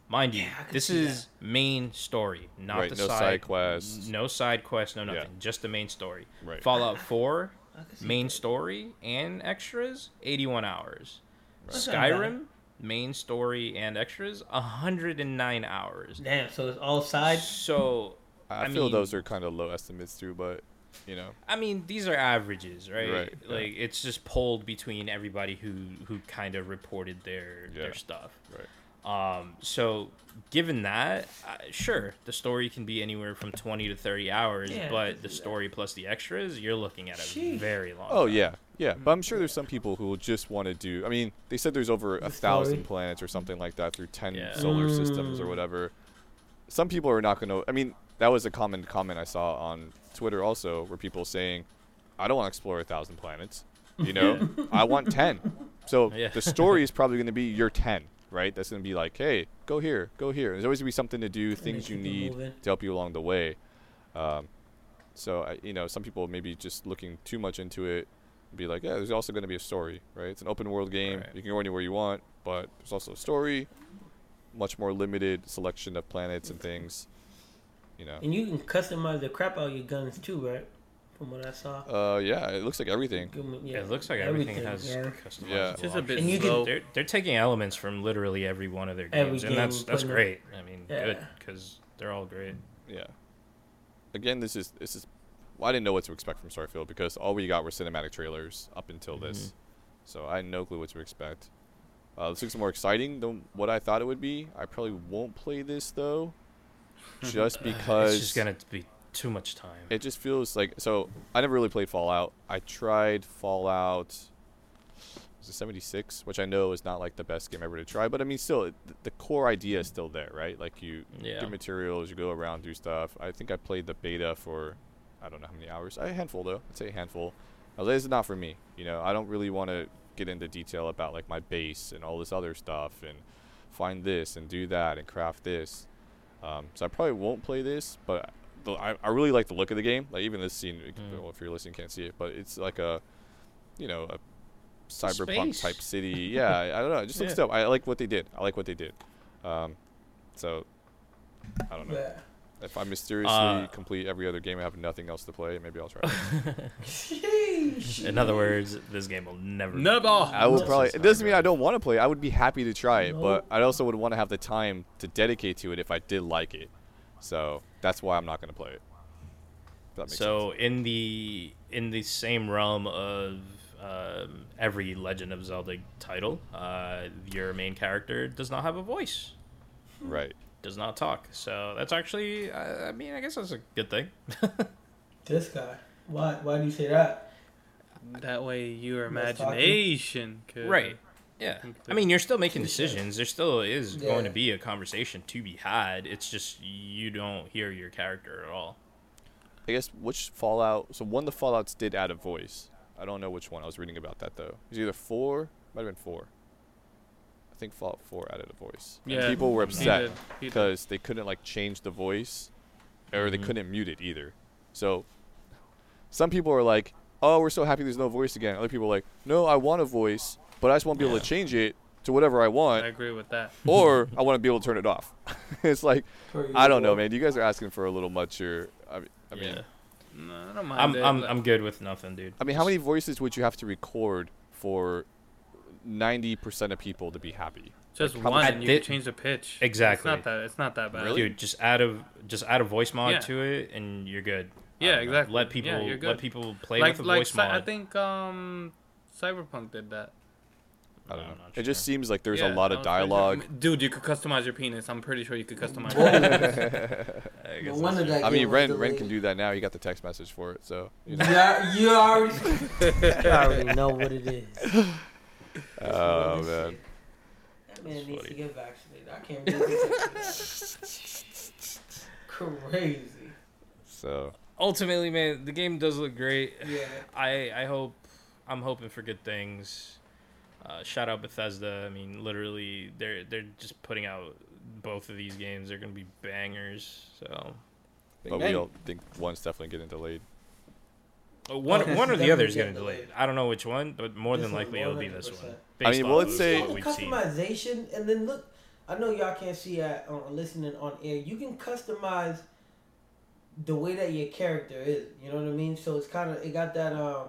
Mind you, Yeah, this see is main story, not Right, the no side, side quests. No side quest, no Yeah. nothing. Just the main story. Right. Fallout 4, I could see main that. story and extras, 81 hours. That's not bad. Skyrim, main story and extras, 109 hours. Damn, so it's all sides. So, I, I feel mean- those are kind of low estimates too, but you know, I mean, these are averages, right? Right, yeah. Like it's just pulled between everybody who who kind of reported their Yeah. their stuff. right. Um, so given that, uh, sure, the story can be anywhere from 20 to 30 hours, Yeah, but the story plus the extras, you're looking at a Sheesh. very long. Oh time. yeah, yeah. But I'm sure there's some people who will just want to do. I mean, they said there's over a The thousand story. planets or something like that through ten Yeah. solar systems or Mm. whatever. Some people are not going to. I mean, that was a common comment I saw on Twitter also, where people saying, "I don't want to explore a thousand planets. You know, *laughs* I want ten. So Yeah. the story is probably going to be your ten, right? That's going to be like, hey, go here, go here. There's always going to be something to do, things you need moving. to help you along the way. Um, so I, you know, some people maybe just looking too much into it, be like, yeah, there's also going to be a story, right? It's an open world game. Right. You can go anywhere you want, but there's also a story, much more limited selection of planets and things. You know. And you can customize the crap out of your guns too, right? From what I saw. Uh, yeah, it looks like everything. Yeah, it looks like everything, has yeah. customizable Yeah. It's just a bit And you can- slow. They're, they're taking elements from literally every one of their Every games, and that's that's putting them- great. I mean, good because they're all great. Yeah. Again, this is this is. Well, I didn't know what to expect from Starfield because all we got were cinematic trailers up until this, so I had no clue what to expect. Uh, this looks more exciting than what I thought it would be. I probably won't play this though, *laughs* just because it's just gonna be too much time. it just feels like so. I never really played Fallout. I tried Fallout. Was it 76, which I know is not like the best game ever to try, but I mean, still, it, the core idea is still there, right? Like you Yeah. get materials, you go around, do stuff. I think I played the beta for, I don't know how many hours. A handful though. I'd say a handful. I was like, this is not for me. You know, I don't really want to get into detail about like my base and all this other stuff and find this and do that and craft this. Um, so I probably won't play this, but the, I, I really like the look of the game. Like even this scene, Mm. well, if you're listening, can't see it, but it's like a, you know, a cyberpunk space. type city. Yeah, I, I don't know. It just *laughs* looks Yeah. dope. I like what they did. I like what they did. Um, so I don't know. Yeah. If I mysteriously Uh, complete every other game, I have nothing else to play. Maybe I'll try. it. *laughs* In other words, this game will never. Never. I would probably. It's It doesn't mean I don't want to play. I would be happy to try it, but I also would want to have the time to dedicate to it if I did like it. So that's why I'm not going to play it. That makes So sense. in the in the same realm of um, every Legend of Zelda title, uh, your main character does not have a voice, right. does not talk. So that's actually, I I mean, I guess that's a good thing. *laughs* This guy. Why? Why do you say that? That way your imagination could. Right. Yeah. I mean, you're still making Touche. decisions. There still is going to be a conversation to be had. It's just you don't hear your character at all. I guess which Fallout. So one of the Fallout's did add a voice. I don't know which one. I was reading about that though. It was either four. Might have been four. I think Fallout Four added a voice. And Yeah, people were upset did, he did. because they couldn't like change the voice, or they Mhm. couldn't mute it either. So some people are like, "Oh, we're so happy there's no voice again." Other people are like, "No, I want a voice, but I just won't be able to change it to whatever I want. I agree with that. *laughs* or I want to be able to turn it off. *laughs* it's like I don't know, man. You guys are asking for a little much here. I mean, I mean, yeah. No, I don't mind I'm it, I'm but- I'm good with nothing, dude. I mean, how many voices would you have to record for ninety percent of people to be happy? Just how one, and you I can change the pitch. Exactly. It's not that. It's not that bad. Really? Dude, just add a just add a voice mod Yeah. to it, and you're good. Yeah, don't know. exactly. Let people Yeah, let people play like with the like voice Cy- mod. I think um, Cyberpunk did that. I don't know. not It just seems like there's Yeah, a lot of was pretty sure- dialogue. Dude, you could customize your penis. I'm pretty sure you could customize. Whoa. it. *laughs* *laughs* I No guess wonder that I mean, game was Ren Ren can do that now. You got the text message for it, so you know. Yeah, you already, *laughs* you already know what it is. Oh man. shit. That man That's needs to get vaccinated. I can't believe it. Crazy. So ultimately, man, the game does look great. Yeah. I I hope I'm hoping for good things. Uh, shout out Bethesda. I mean, literally, they're they're just putting out both of these games. They're gonna be bangers. So but we don't think one's definitely getting delayed. Uh, one Okay. *laughs* one or the other is getting getting delayed. delayed. I don't know which one, but more This than likely it'll be this 100%. one. I mean, well, let's say- the we've seen. customization, and then look, I know y'all can't see at on listening on air. You can customize the way that your character is. You know what I mean? So it's kind of it got that um.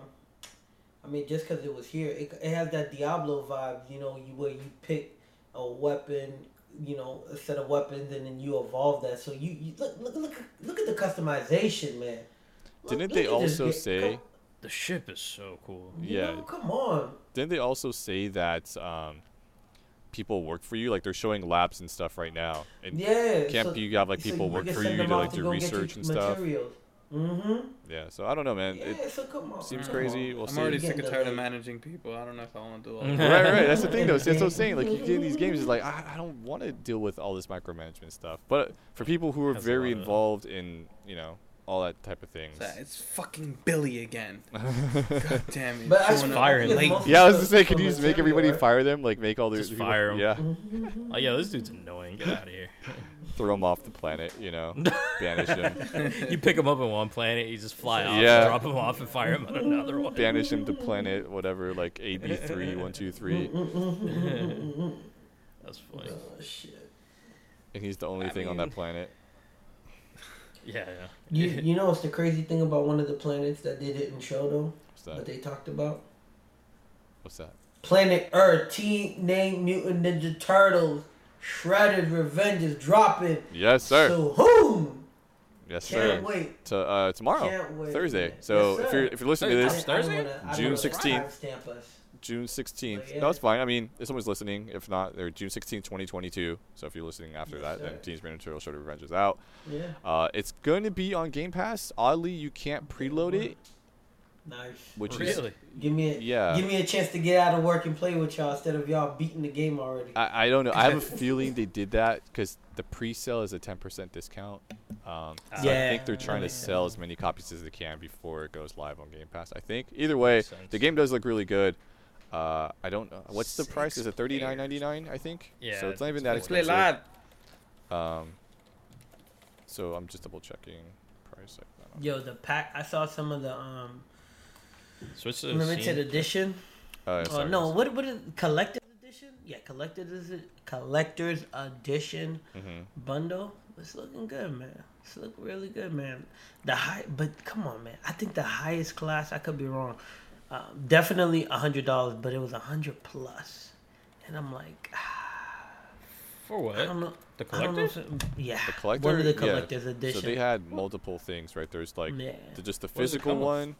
I mean, just because it was here, it, it has that Diablo vibe. You know, you where you pick a weapon, you know, a set of weapons, and then you evolve that. So you, you look look look look at the customization, man. Look- Didn't look they at this also game. say- Come- The ship is so cool. you Yeah. know, come on. Didn't they also say that um, people work for you? Like they're showing labs and stuff right now. And Yeah. can't so- you have like people you work for you them to like do go get your research and stuff? Materials. Mm-hmm. Yeah. So I don't know, man. Yeah, It, so come on. seems come crazy. on. We'll I'm see. already sick and tired of *laughs* managing people. I don't know if I want to do all *laughs* that. right, right. That's the thing, though. See, That's what I'm saying. Like, you get these games, it's like I, I don't want to deal with all this micromanagement stuff. But for people who are Has a very involved in, you know, all that type of things. It's, it's fucking Billy again. *laughs* God damn it. But I showing think fire it's late. yeah, I was for- just saying, for could you just make everybody fire them? Like, make all the Just people- fire 'em. Yeah, Oh yeah, this dude's annoying. Get out of here. Throw them off the planet. You know, *laughs* banish them, you pick him up on one planet, you just fly off, Yeah. drop him off, and fire him on another one. banish them to planet whatever, like AB three one two three, *laughs* That's funny. Oh shit. and he's the only I thing on that planet. *laughs* Yeah, yeah. You you know what's the crazy thing about one of the planets that they didn't show though, What's that that? they talked about? What's that? Planet Earth, Teenage Mutant Ninja Turtles, Shredder's Revenge is dropping. Yes, sir. So whom? yes, Can't sir. wait. To uh, tomorrow, Can't wait. Thursday. man. So Yes, if you're if you're listening to Hey, this, It's Thursday? I don't wanna- I don't June wanna 16th. timestamp us. June 16th. But yeah. No, it's fine. I mean, if someone's listening, if not, they're June 16th, 2022. So if you're listening after Yes, that, then sir. Teenage Mutant Ninja Turtles Shredder Revenge is out. Yeah. Uh, it's going to be on Game Pass. Oddly, you can't preload it, Nice. which is Give me a yeah. give me a chance to get out of work and play with y'all instead of y'all beating the game already. I, I don't know. I have a *laughs* feeling they did that because the pre-sale is a 10% discount. Um, so I think they're trying to sell sense. as many copies as they can before it goes live on Game Pass. I think. Either way, the game does look really good. Uh, I don't know what's the price. Is it Six thirty nine ninety nine? I think. Yeah, So it's not even it's that Let's play expensive. live. Um, so I'm just double checking price. I don't know. Yo, the pack. I saw some of the um Switch to limited scene. edition. Uh, Oh sorry, no, yes. what what is collector's edition? Yeah, collector's collector's edition Mhm. bundle. It's looking good, man. It's looking really good, man. The high, but come on, man. I think the highest class. I could be wrong. Uh, definitely a hundred dollars, but it was a hundred plus, and I'm like, ah, For what? I don't know. The I don't know collector? yeah, The collector. one of the yeah. collector's edition. So they had multiple things, right? There's like yeah. the, just the What does it physical come with? one.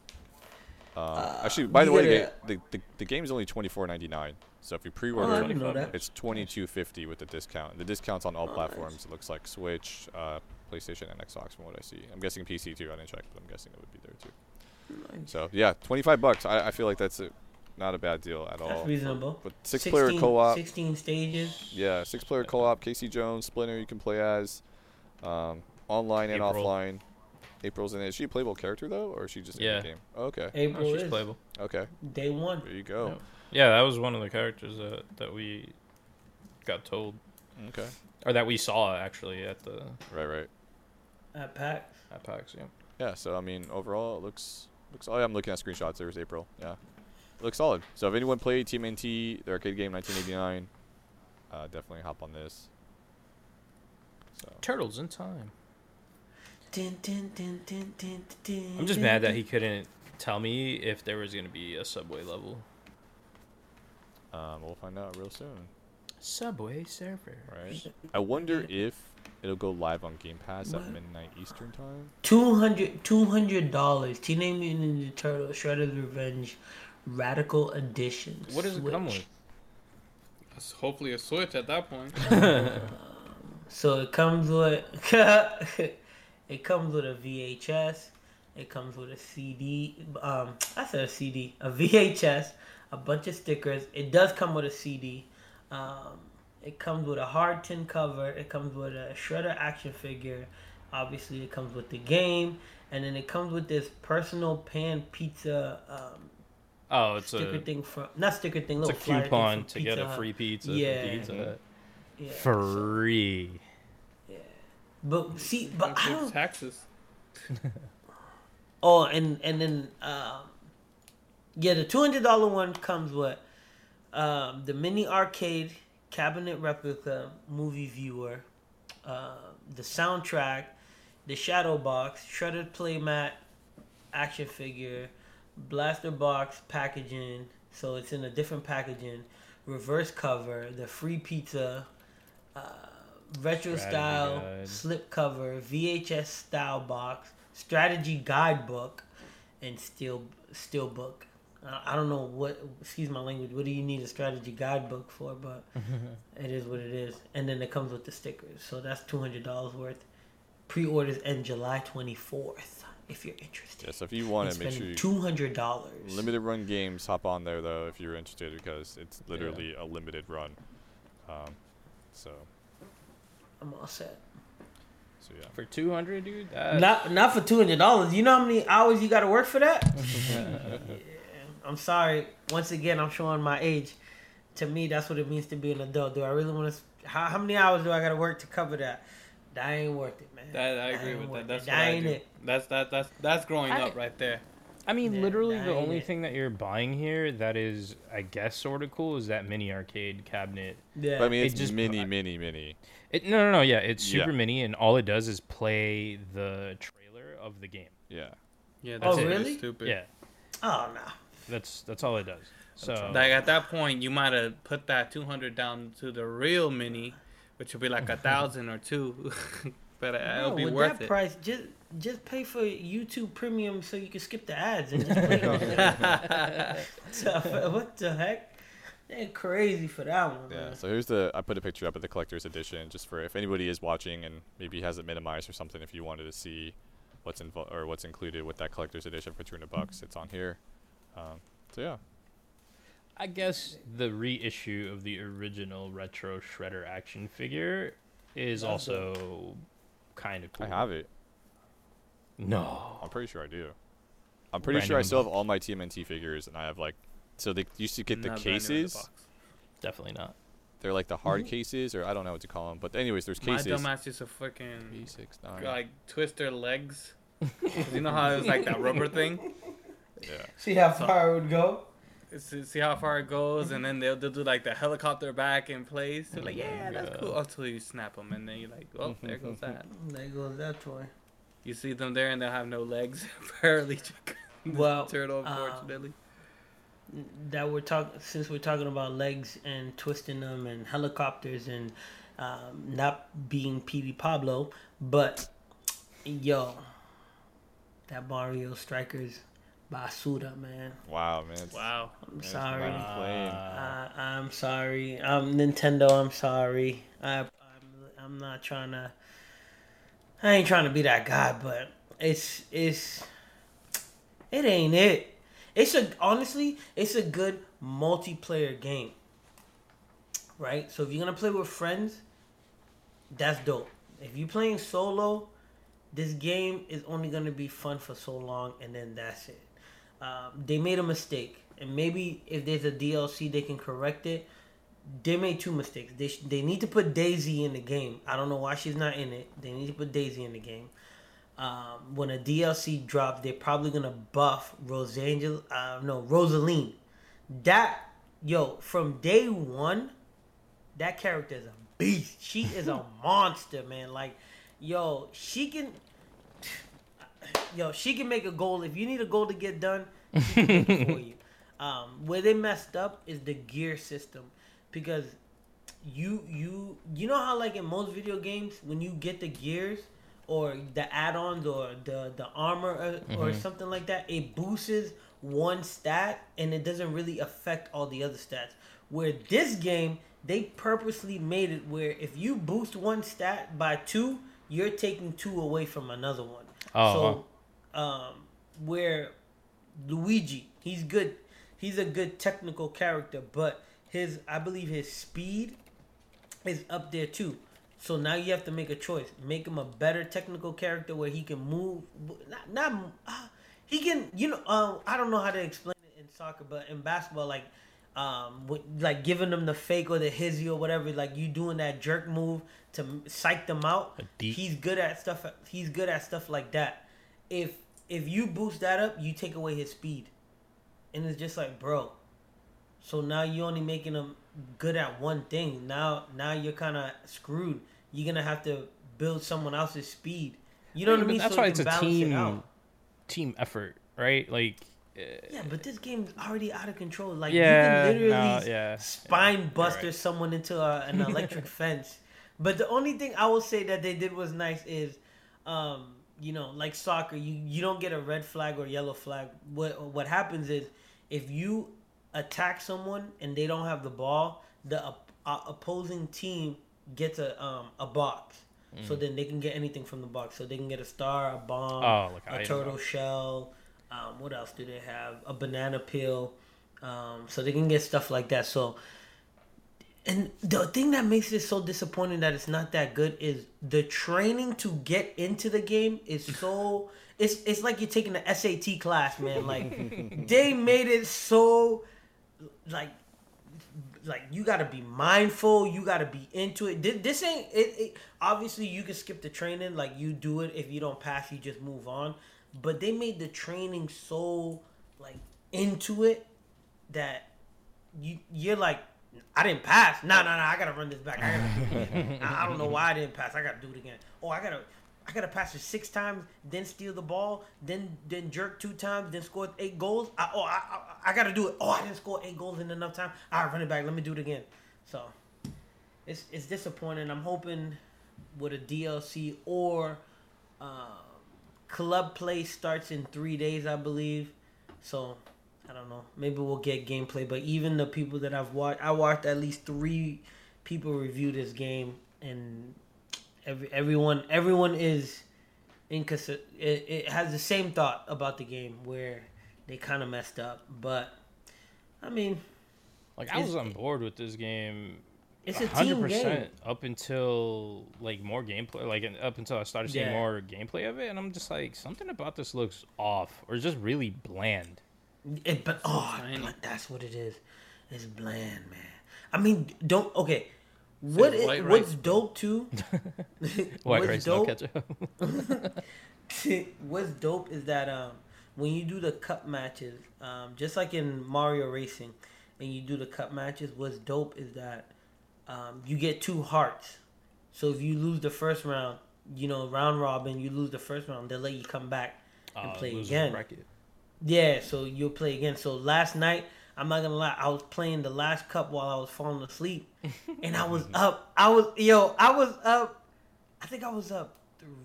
Um, Uh, actually, by the way, gotta- the, the, the, the game is only twenty four ninety nine. So if you Oh, pre-order I it, didn't it's twenty two fifty with the discount. The discount's on all Oh, nice. platforms. It looks like Switch, uh, PlayStation, and Xbox from what I see. I'm guessing PC too. I didn't check, but I'm guessing it would be there too. Nice. So yeah, twenty five bucks. I, I feel like that's a, not a bad deal at all. That's for- reasonable. But six player co-op. Sixteen stages. Yeah, six player co-op. Casey Jones, Splinter, you can play as, um, online and offline. April's in it. Is she a playable character though, or is she just Yeah. in the game? Oh, okay, April Oh, she's is playable. okay. day one. There you go. Yep. Yeah, that was one of the characters that, that we got told, Okay. or that we saw actually at the Right, right. At PAX. at PAX. Yeah. Yeah. So I mean, overall, it looks looks. Oh, yeah, I'm looking at screenshots. There's April. Yeah, it looks solid. So if anyone played TMNT, the arcade game, 1989, uh, definitely hop on this. So Turtles in time. I'm just mad that he couldn't tell me if there was gonna be a subway level. um, we'll find out real soon, Subway server. right? I wonder if it'll go live on Game Pass What? at midnight Eastern time. 200 $200. Teenage Mutant Ninja Turtles Shredder's Revenge Radical Edition. What does it come with? It's hopefully a switch at that point. *laughs* So it comes with *laughs* *laughs* it comes with a VHS. It comes with a CD. Um, I said a CD, a *laughs* VHS, a bunch of stickers. It does come with a CD. Um, it comes with a hard tin cover. It comes with a Shredder action figure. Obviously, it comes with the game, and then it comes with this personal pan pizza um, Oh, it's sticker a thing from not sticker thing. it's a coupon to get a free pizza Yeah. Pizza. Yeah, Free. But see, but I don't. taxes. Oh, and and then um, yeah, the two hundred dollar one comes with um, the mini arcade cabinet replica movie viewer, uh, the soundtrack, the shadow box, shredded playmat, action figure, blaster box packaging. So it's in a different packaging, reverse cover, the free pizza, uh, retro Strategy style guide. slip cover, VHS style box, strategy guidebook, and steel steel book. I don't know what. Excuse my language. What do you need a strategy guidebook for? But *laughs* it is what it is. And then it comes with the stickers. So that's two hundred dollars worth. Pre-orders end July twenty fourth. If you're interested. Yeah, so if you want it, make sure you two hundred dollars. limited run games. Hop on there though if you're interested because it's literally a limited run. Um, so I'm all set. so yeah. For two hundred, dude. That, Not not for two hundred dollars. You know how many hours you got to work for that? *laughs* yeah, I'm sorry. Once again, I'm showing my age. To me, that's what it means to be an adult. Do I really want to? How, how many hours do I got to work to cover that? That ain't worth it, man. That I agree ain't with that. it. That's what I ain't do. it. That's that that's that's growing I- up right there. I mean, Yeah, literally, the only it. thing that you're buying here that is, I guess, sort of cool is that mini arcade cabinet. Yeah. But I mean, It it's just- mini, mini, mini. It no, no, no. Yeah, it's Yeah. super mini, and all it does is play the trailer of the game. Yeah. Yeah, Oh, that's really? stupid. Yeah, oh no. that's that's all it does. So Like at that point, you might have put that two hundred down to the real mini, which would be like a thousand or two, *laughs* but uh, it'll be with worth that it. price, just just pay for YouTube Premium so you can skip the ads and just play it *laughs* on there. So, what the heck? They're crazy for that one. Yeah. man. So here's the. I put a picture up of the collector's edition, just for if anybody is watching and maybe has it minimized or something. If you wanted to see what's involved or what's included with that collector's edition for 200 bucks, it's on here. Um, so yeah. I guess the reissue of the original retro Shredder action figure is also kind of cool. I have it. No. I'm pretty sure I do. I'm pretty sure I still have all my TMNT figures, and I have like. So they used to get the Not brand new in the cases. box. Definitely not. They're like the hard mm-hmm. cases, or I don't know what to call them. But anyways, there's My cases. dumbass used to freaking Three, six, nine. like twist their legs. 'Cause *laughs* you know how it was like that rubber thing. Yeah. See how far it would go? See see how far it goes, and then they'll, they'll do like the helicopter back in place. They're like, mm-hmm. yeah, that's Yeah. cool. Until you snap them, and then you're like, oh, there goes that. *laughs* There goes that toy. You see them there, and they'll have no legs. *laughs* Apparently, *laughs* Well, turtle, um, unfortunately. that we're talking since we're talking about legs and twisting them and helicopters and um, not being PD Pablo, but yo, that Mario Strikers Basura, man. Wow, man. wow. I'm it's sorry. not playing. I, I'm sorry. Um, Nintendo, I'm sorry. I, I'm, I'm not trying to. I ain't trying to be that guy, but it's it's it ain't it. It's a honestly, it's a good multiplayer game. Right? So if you're gonna play with friends, that's dope. If you're playing solo, this game is only gonna be fun for so long, and then that's it. Um, they made a mistake, and maybe if there's a DLC, they can correct it. They made two mistakes. They sh- they need to put Daisy in the game. I don't know why she's not in it. They need to put Daisy in the game. Um, when a DLC drops, they're probably gonna buff Rosangel. Uh, no, Rosaline. That yo from day one, that character is a beast. She is a *laughs* monster, man. Like, yo, she can. *sighs* Yo, she can make a goal. If you need a goal to get done, she can make it for *laughs* you. Um, where they messed up is the gear system, because you you you know how like in most video games when you get the gears or the add-ons or the the armor or, or something like that, it boosts one stat and it doesn't really affect all the other stats. Where this game, they purposely made it where if you boost one stat by two, you're taking two away from another one. Oh, so, um, where Luigi, he's good. He's a good technical character, but his, I believe, his speed is up there too. So now you have to make a choice. Make him a better technical character where he can move. Not, not uh, he can. You know, uh, I don't know how to explain it in soccer, but in basketball, like, um, with, like giving them the fake or the hizzy or whatever, like you doing that jerk move to psych them out. He's good at stuff. He's good at stuff like that. If if you boost that up, you take away his speed, and it's just like, bro. So now you're only making them good at one thing. Now now you're kind of screwed. You're gonna have to build someone else's speed. You know what I mean? That's so why it's a balance it team team effort, right? Like, uh, Yeah, but this game's already out of control. Like Yeah, you can literally no, yeah, spine yeah, buster right. someone into a, an *laughs* electric fence. But the only thing I will say that they did was nice is, um, you know, like soccer, you you don't get a red flag or yellow flag. What what happens is if you attack someone and they don't have the ball, the op- uh, opposing team gets a um a box. Mm. So then they can get anything from the box. So they can get a star, a bomb, Oh, like a turtle shell. Um, what else do they have? A banana peel. Um, so they can get stuff like that. So, and the thing that makes it so disappointing that it's not that good is the training to get into the game is *laughs* so. It's it's like you're taking the SAT class, man. Like *laughs* they made it so, like like you got to be mindful you got to be into it this, this ain't it, it obviously you can skip the training like you do it if you don't pass you just move on but they made the training so like into it that you you're like I didn't pass. No, no, no. I gotta run this back. I gotta. *laughs* I, I don't know why I didn't pass. I gotta do it again. Oh, I gotta, I gotta pass it six times, then steal the ball, then then jerk two times, then score eight goals. I, oh, I, I, I gotta do it. Oh, I didn't score eight goals in enough time. All right, run it back. Let me do it again. So, it's it's disappointing. I'm hoping with a DLC or um, club play starts in three days, I believe. So I don't know. Maybe we'll get gameplay. But even the people that I've watched, I watched at least three people review this game, and every everyone everyone is inconsistent. It, it has the same thought about the game where they kind of messed up. But I mean, like I was on board with this game. It's a team game. up until like more gameplay, like up until I started seeing Yeah. more gameplay of it, and I'm just like something about this looks off or just really bland. It, but oh, tiny. bl- that's what it is. It's bland, man. I mean, don't okay. What Says it, white what's rice. dope too? *laughs* White what's rice, no dope? ketchup. *laughs* what's dope is that um, when you do the cup matches, um, just like in Mario Racing, and you do the cup matches, what's dope is that um, you get two hearts. So if you lose the first round, you know round robin, you lose the first round, they'll let you come back and Uh, play again. bracket. Yeah, so you'll play again. So last night, I'm not gonna lie, I was playing the last cup while I was falling asleep, *laughs* and I was mm-hmm. up. I was yo, I was up. I think I was up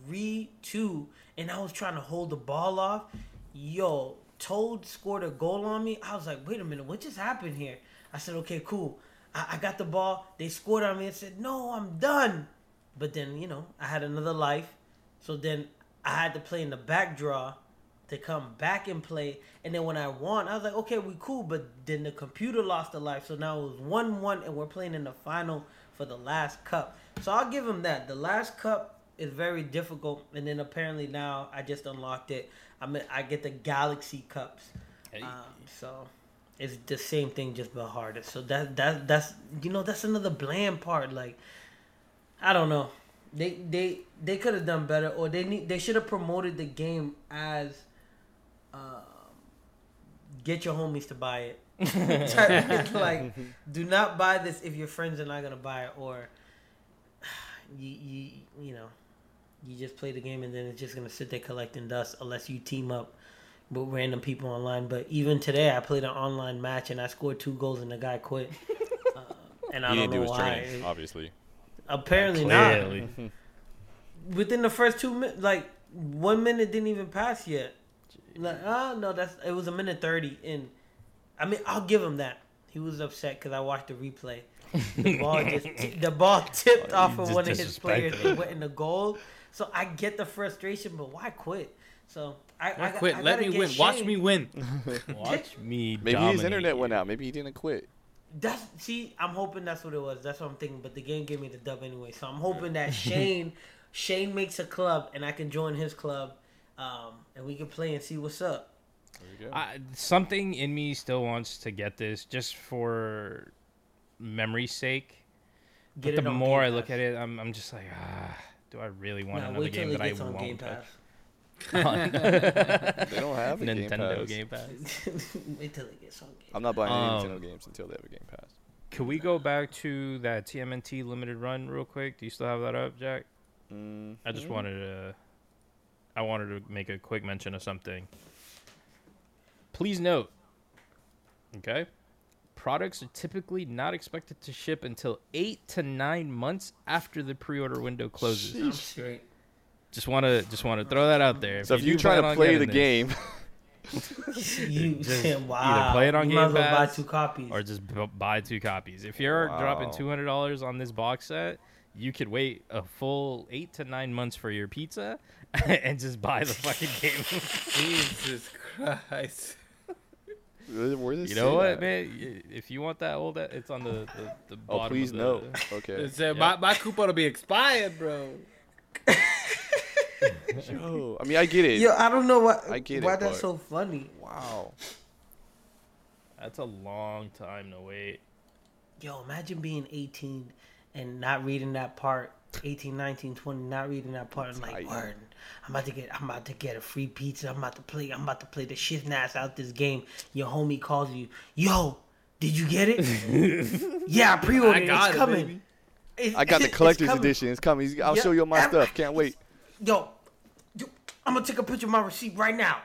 three two, and I was trying to hold the ball off. Yo, Toad scored a goal on me. I was like, wait a minute, what just happened here? I said, okay, cool. I, I got the ball. They scored on me and said, no, I'm done. But then you know, I had another life, so then I had to play in the back draw to come back and play. And then when I won, I was like, okay, we cool. But then the computer lost a life, so now it was one one, and we're playing in the final for the last cup. So I'll give him that. The last cup is very difficult, and then apparently now I just unlocked it. I mean, I get the Galaxy cups. Hey. Um, so it's the same thing, just but harder. So that that that's you know that's another bland part. Like I don't know. They they they could have done better, or they need they should have promoted the game as um, get your homies to buy it *laughs* *laughs* like, do not buy this if your friends are not gonna buy it, or *sighs* you you you know, you just play the game and then it's just gonna sit there collecting dust unless you team up with random people online. But even today, I played an online match and I scored two goals and the guy quit. *laughs* Uh, and I he don't didn't do know his why. training, obviously. Apparently not. Clearly. Within the first two minutes, like one minute didn't even pass yet. Like, ah, no, that's it was a minute thirty in. I mean, I'll give him that. He was upset because I watched the replay. The *laughs* ball just the ball tipped Oh, off of one of his players and went in the goal. So I get the frustration, but why quit? So I, I I quit. I Let me get win. Watch me win. *laughs* Watch me. *laughs* Maybe his internet went out. Maybe he didn't quit. That's see, I'm hoping that's what it was. That's what I'm thinking. But the game gave me the dub anyway, so I'm hoping that Shane, Shane makes a club and I can join his club, um, and we can play and see what's up. There you go. I, something in me still wants to get this just for memory's sake. Get But the more I look at it, I'm, I'm just like, ah, do I really want Nah, another wait game it that I on won't Game touch? Pass. *laughs* on *laughs* they don't have a Nintendo Game Pass. Game Pass. *laughs* wait till it gets on Game. I'm not buying any Um, Nintendo games until they have a Game Pass. Can we go back to that TMNT limited run real quick? Do you still have that up, Jack? Mm, I just mm. wanted to. I wanted to make a quick mention of something. Please note. Okay. Products are typically not expected to ship until eight to nine months after the pre-order window closes. Just want to just want to throw that out there. So if you you're do trying plan to play the this, game, *laughs* You Just said, either play it on you might Game well buy two copies. or just b- buy two copies. If you're dropping two hundred dollars on this box set, you could wait a full eight to nine months for your pizza *laughs* and just buy the fucking game. *laughs* Jesus Christ. where where does it You know what, that? man? If you want that old, it's on the the, the Oh, bottom. please of the, no. Okay. It said my, my coupon will be expired, bro. *laughs* Yo, I mean, I get it. Yo, I don't know why. I get why it, that's but- so funny. Wow. That's a long time to wait. Yo, imagine being 18 and not reading that part. 18, 19, 20, not reading that part. I'm like, Tight. word. I'm about to get. I'm about to get a free pizza. I'm about to play. I'm about to play the shit ass out this game. Your homie calls you. Yo, did you get it? *laughs* yeah, I pre-ordered. I got it's it, coming. baby. It's- I got the *laughs* collector's coming. edition. It's coming. I'll Yeah. show you all my stuff. Can't wait. Yo, yo, I'm gonna take a picture of my receipt right now.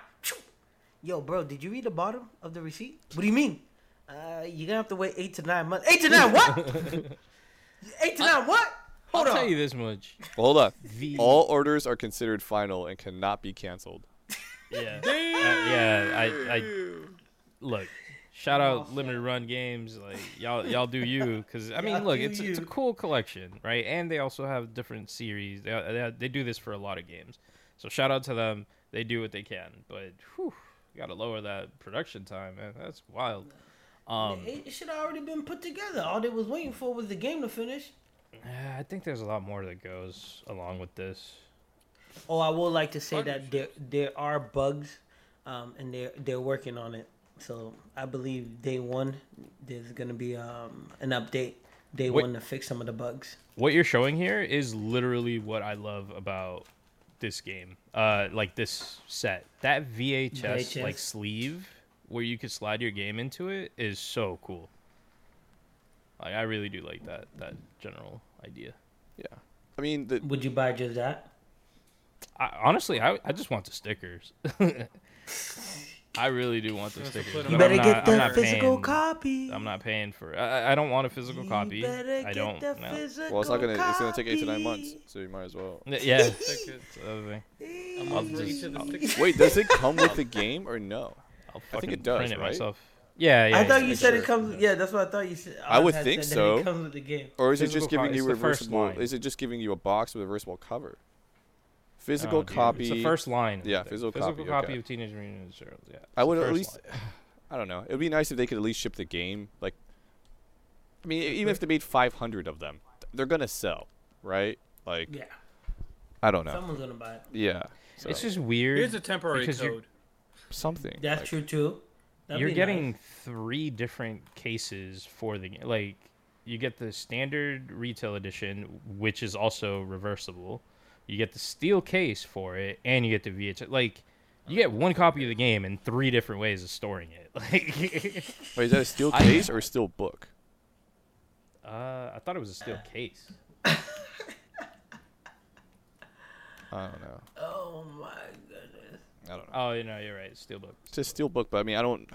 Yo, bro, did you read the bottom of the receipt? What do you mean? Uh, you're gonna have to wait eight to nine months. Eight to nine what? *laughs* eight to nine what? Hold I'll on. tell you this much. Hold on. *laughs* The All orders are considered final and cannot be canceled. yeah *laughs* Uh, yeah I I look. Shout out limited run games, like y'all y'all do you, because I mean, Y'all look, do it's it's a you. cool collection, right? And they also have different series. They they, they do this for a lot of games, so shout out to them. They do what they can, but whew, you gotta lower that production time, man. That's wild. Um, It, it should have already been put together. All they was waiting for was the game to finish. I think there's a lot more that goes along with this. Oh, I would like to say that there there are bugs, um, and they're they're working on it. So I believe day one there's gonna be um an update. Day Wait. one to fix some of the bugs. What you're showing here is literally what I love about this game. Uh, like this set. That VHS, like sleeve where you could slide your game into it is so cool. Like I really do like that that general idea. Yeah. I mean, the, Would you buy just that? I, honestly, I I just want the stickers. *laughs* I really do want the Just stickers. You but them I'm better not- get the physical paying- copy. I'm not paying for. I, I don't want a physical You copy. better I don't. the no. well, it's not gonna. It's gonna take eight to nine months, so you might as well. Yeah, *laughs* Stickers. that's the other thing. I'm I'll on for just- each of the I'll- stickers. Wait, does it come with the game or no? I'll I think it does, print it right? myself. Yeah, yeah. I thought you said sure. it comes. Yeah, that's what I thought you said. I would think said that so. It comes with the game. Or is it just Physical co- giving you it's the first reversible? Is it just giving you a box with a reversible cover? Physical Oh, dude, copy. It's the first line. Yeah, physical physical copy, copy okay. of Teenage Mutant Ninja Turtles. Yeah. I would at least. line. *sighs* I don't know. It would be nice if they could at least ship the game. Like, I mean, even if they made 500 of them, they're gonna sell, right? Like, Yeah, I don't know. someone's gonna buy it. Yeah. So, It's just weird. Here's a temporary code. something. That's like- true too. That'd you're getting nice. three different cases for the game. Like, you get the standard retail edition, which is also reversible. You get the steel case for it, and you get the VHS. Like, You get one copy of the game and three different ways of storing it. Like, *laughs* Wait, is that a steel I- case or a steel book? uh, I thought it was a steel case. I don't know. *laughs* Oh my goodness. I don't know. Oh, you know, you're right. Steelbook. It's a steelbook, but I mean, I don't.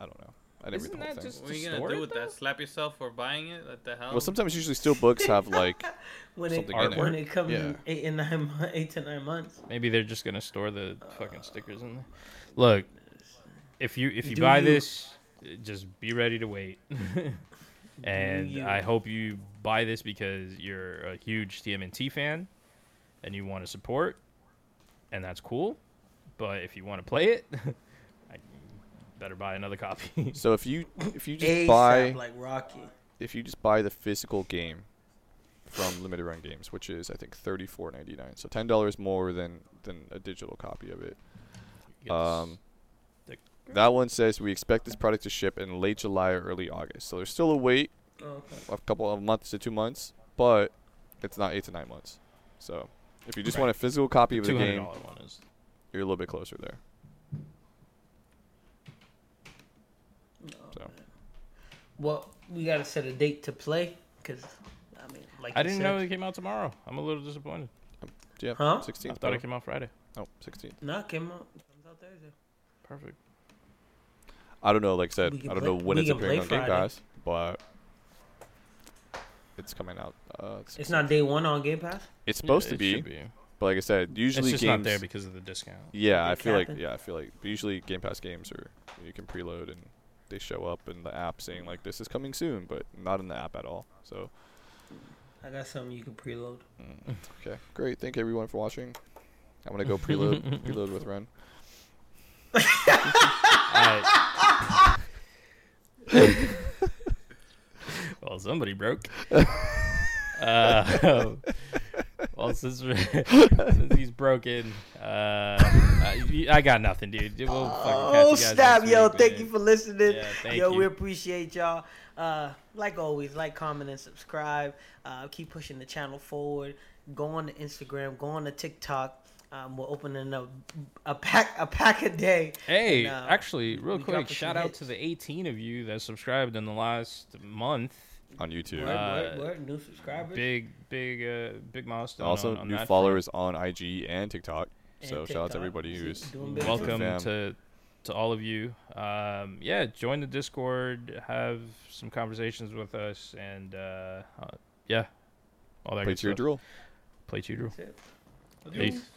I don't know. I didn't Isn't read the whole that thing. just- What are you gonna do with though? that? Slap yourself for buying it? What the hell? Well, sometimes usually steel books have like *laughs* When it Something in there. when it comes Yeah. in eight and nine eight to nine months. Maybe they're just gonna store the fucking stickers in there. Look, if you if you Do buy you. this, uh, just be ready to wait. *laughs* and you. I hope you buy this because you're a huge TMNT fan and you want to support, and that's cool. But if you want to play it, *laughs* I better buy another copy. *laughs* so if you if you just ASAP buy like Rocky. if you just buy the physical game from Limited Run Games, which is I think thirty four ninety nine, so ten dollars more than than a digital copy of it. Get this Um, that one says we expect this product to ship in late July or early August. So there's still a wait, Oh, okay. a couple of months to two months, but it's not eight to nine months. So if you just Right. want a physical copy of the Two hundred game, dollar one is you're a little bit closer there. Oh, So. man. Well, we gotta set a date to play, cause I mean, like I you didn't said, know it came out tomorrow. I'm a little disappointed. Yeah, Huh? I 16th. thought bro. it came out Friday. Oh, 16th. No, it came out. It comes out Thursday. Perfect. I don't know. Like I said, I don't play- know when it's appearing on play Game Friday. Pass, but it's coming out. Uh, It's not day one on Game Pass. It's supposed Yeah, to it be, should be. But like I said, usually it's just games. not there because of the discount. yeah, I They feel like yeah, I feel like but usually Game Pass games are you can preload and they show up in the app saying like this is coming soon, but not in the app at all. So I got something you can preload. mm, okay, great. Thank everyone for watching. I'm gonna go *laughs* preload preload with Ren. Alright. *laughs* well, somebody broke. *laughs* Uh, well, *laughs* since, since *laughs* he's broken, uh, I, I got nothing, dude. We'll Oh you guys snap, next yo! week, Thank man. you for listening. Yeah, thank yo, you. we appreciate y'all. Uh, like always, like, comment, and subscribe. Uh, keep pushing the channel forward. Go on to Instagram. Go on to TikTok. Um, we're opening a a pack a pack a day. Hey, And, uh, actually, real quick, shout some out to the 18 of you that subscribed in the last month. On YouTube. Word, Uh, word, word. New subscribers. Big, big, uh, big milestone. also, on, on new that front. followers on IG and TikTok. And so shout out to everybody who's welcome to to all of you. Um, yeah, join the Discord, have some conversations with us, and uh, uh, yeah, all that play good to your stuff. drill. Play to your drill. That's it. Peace.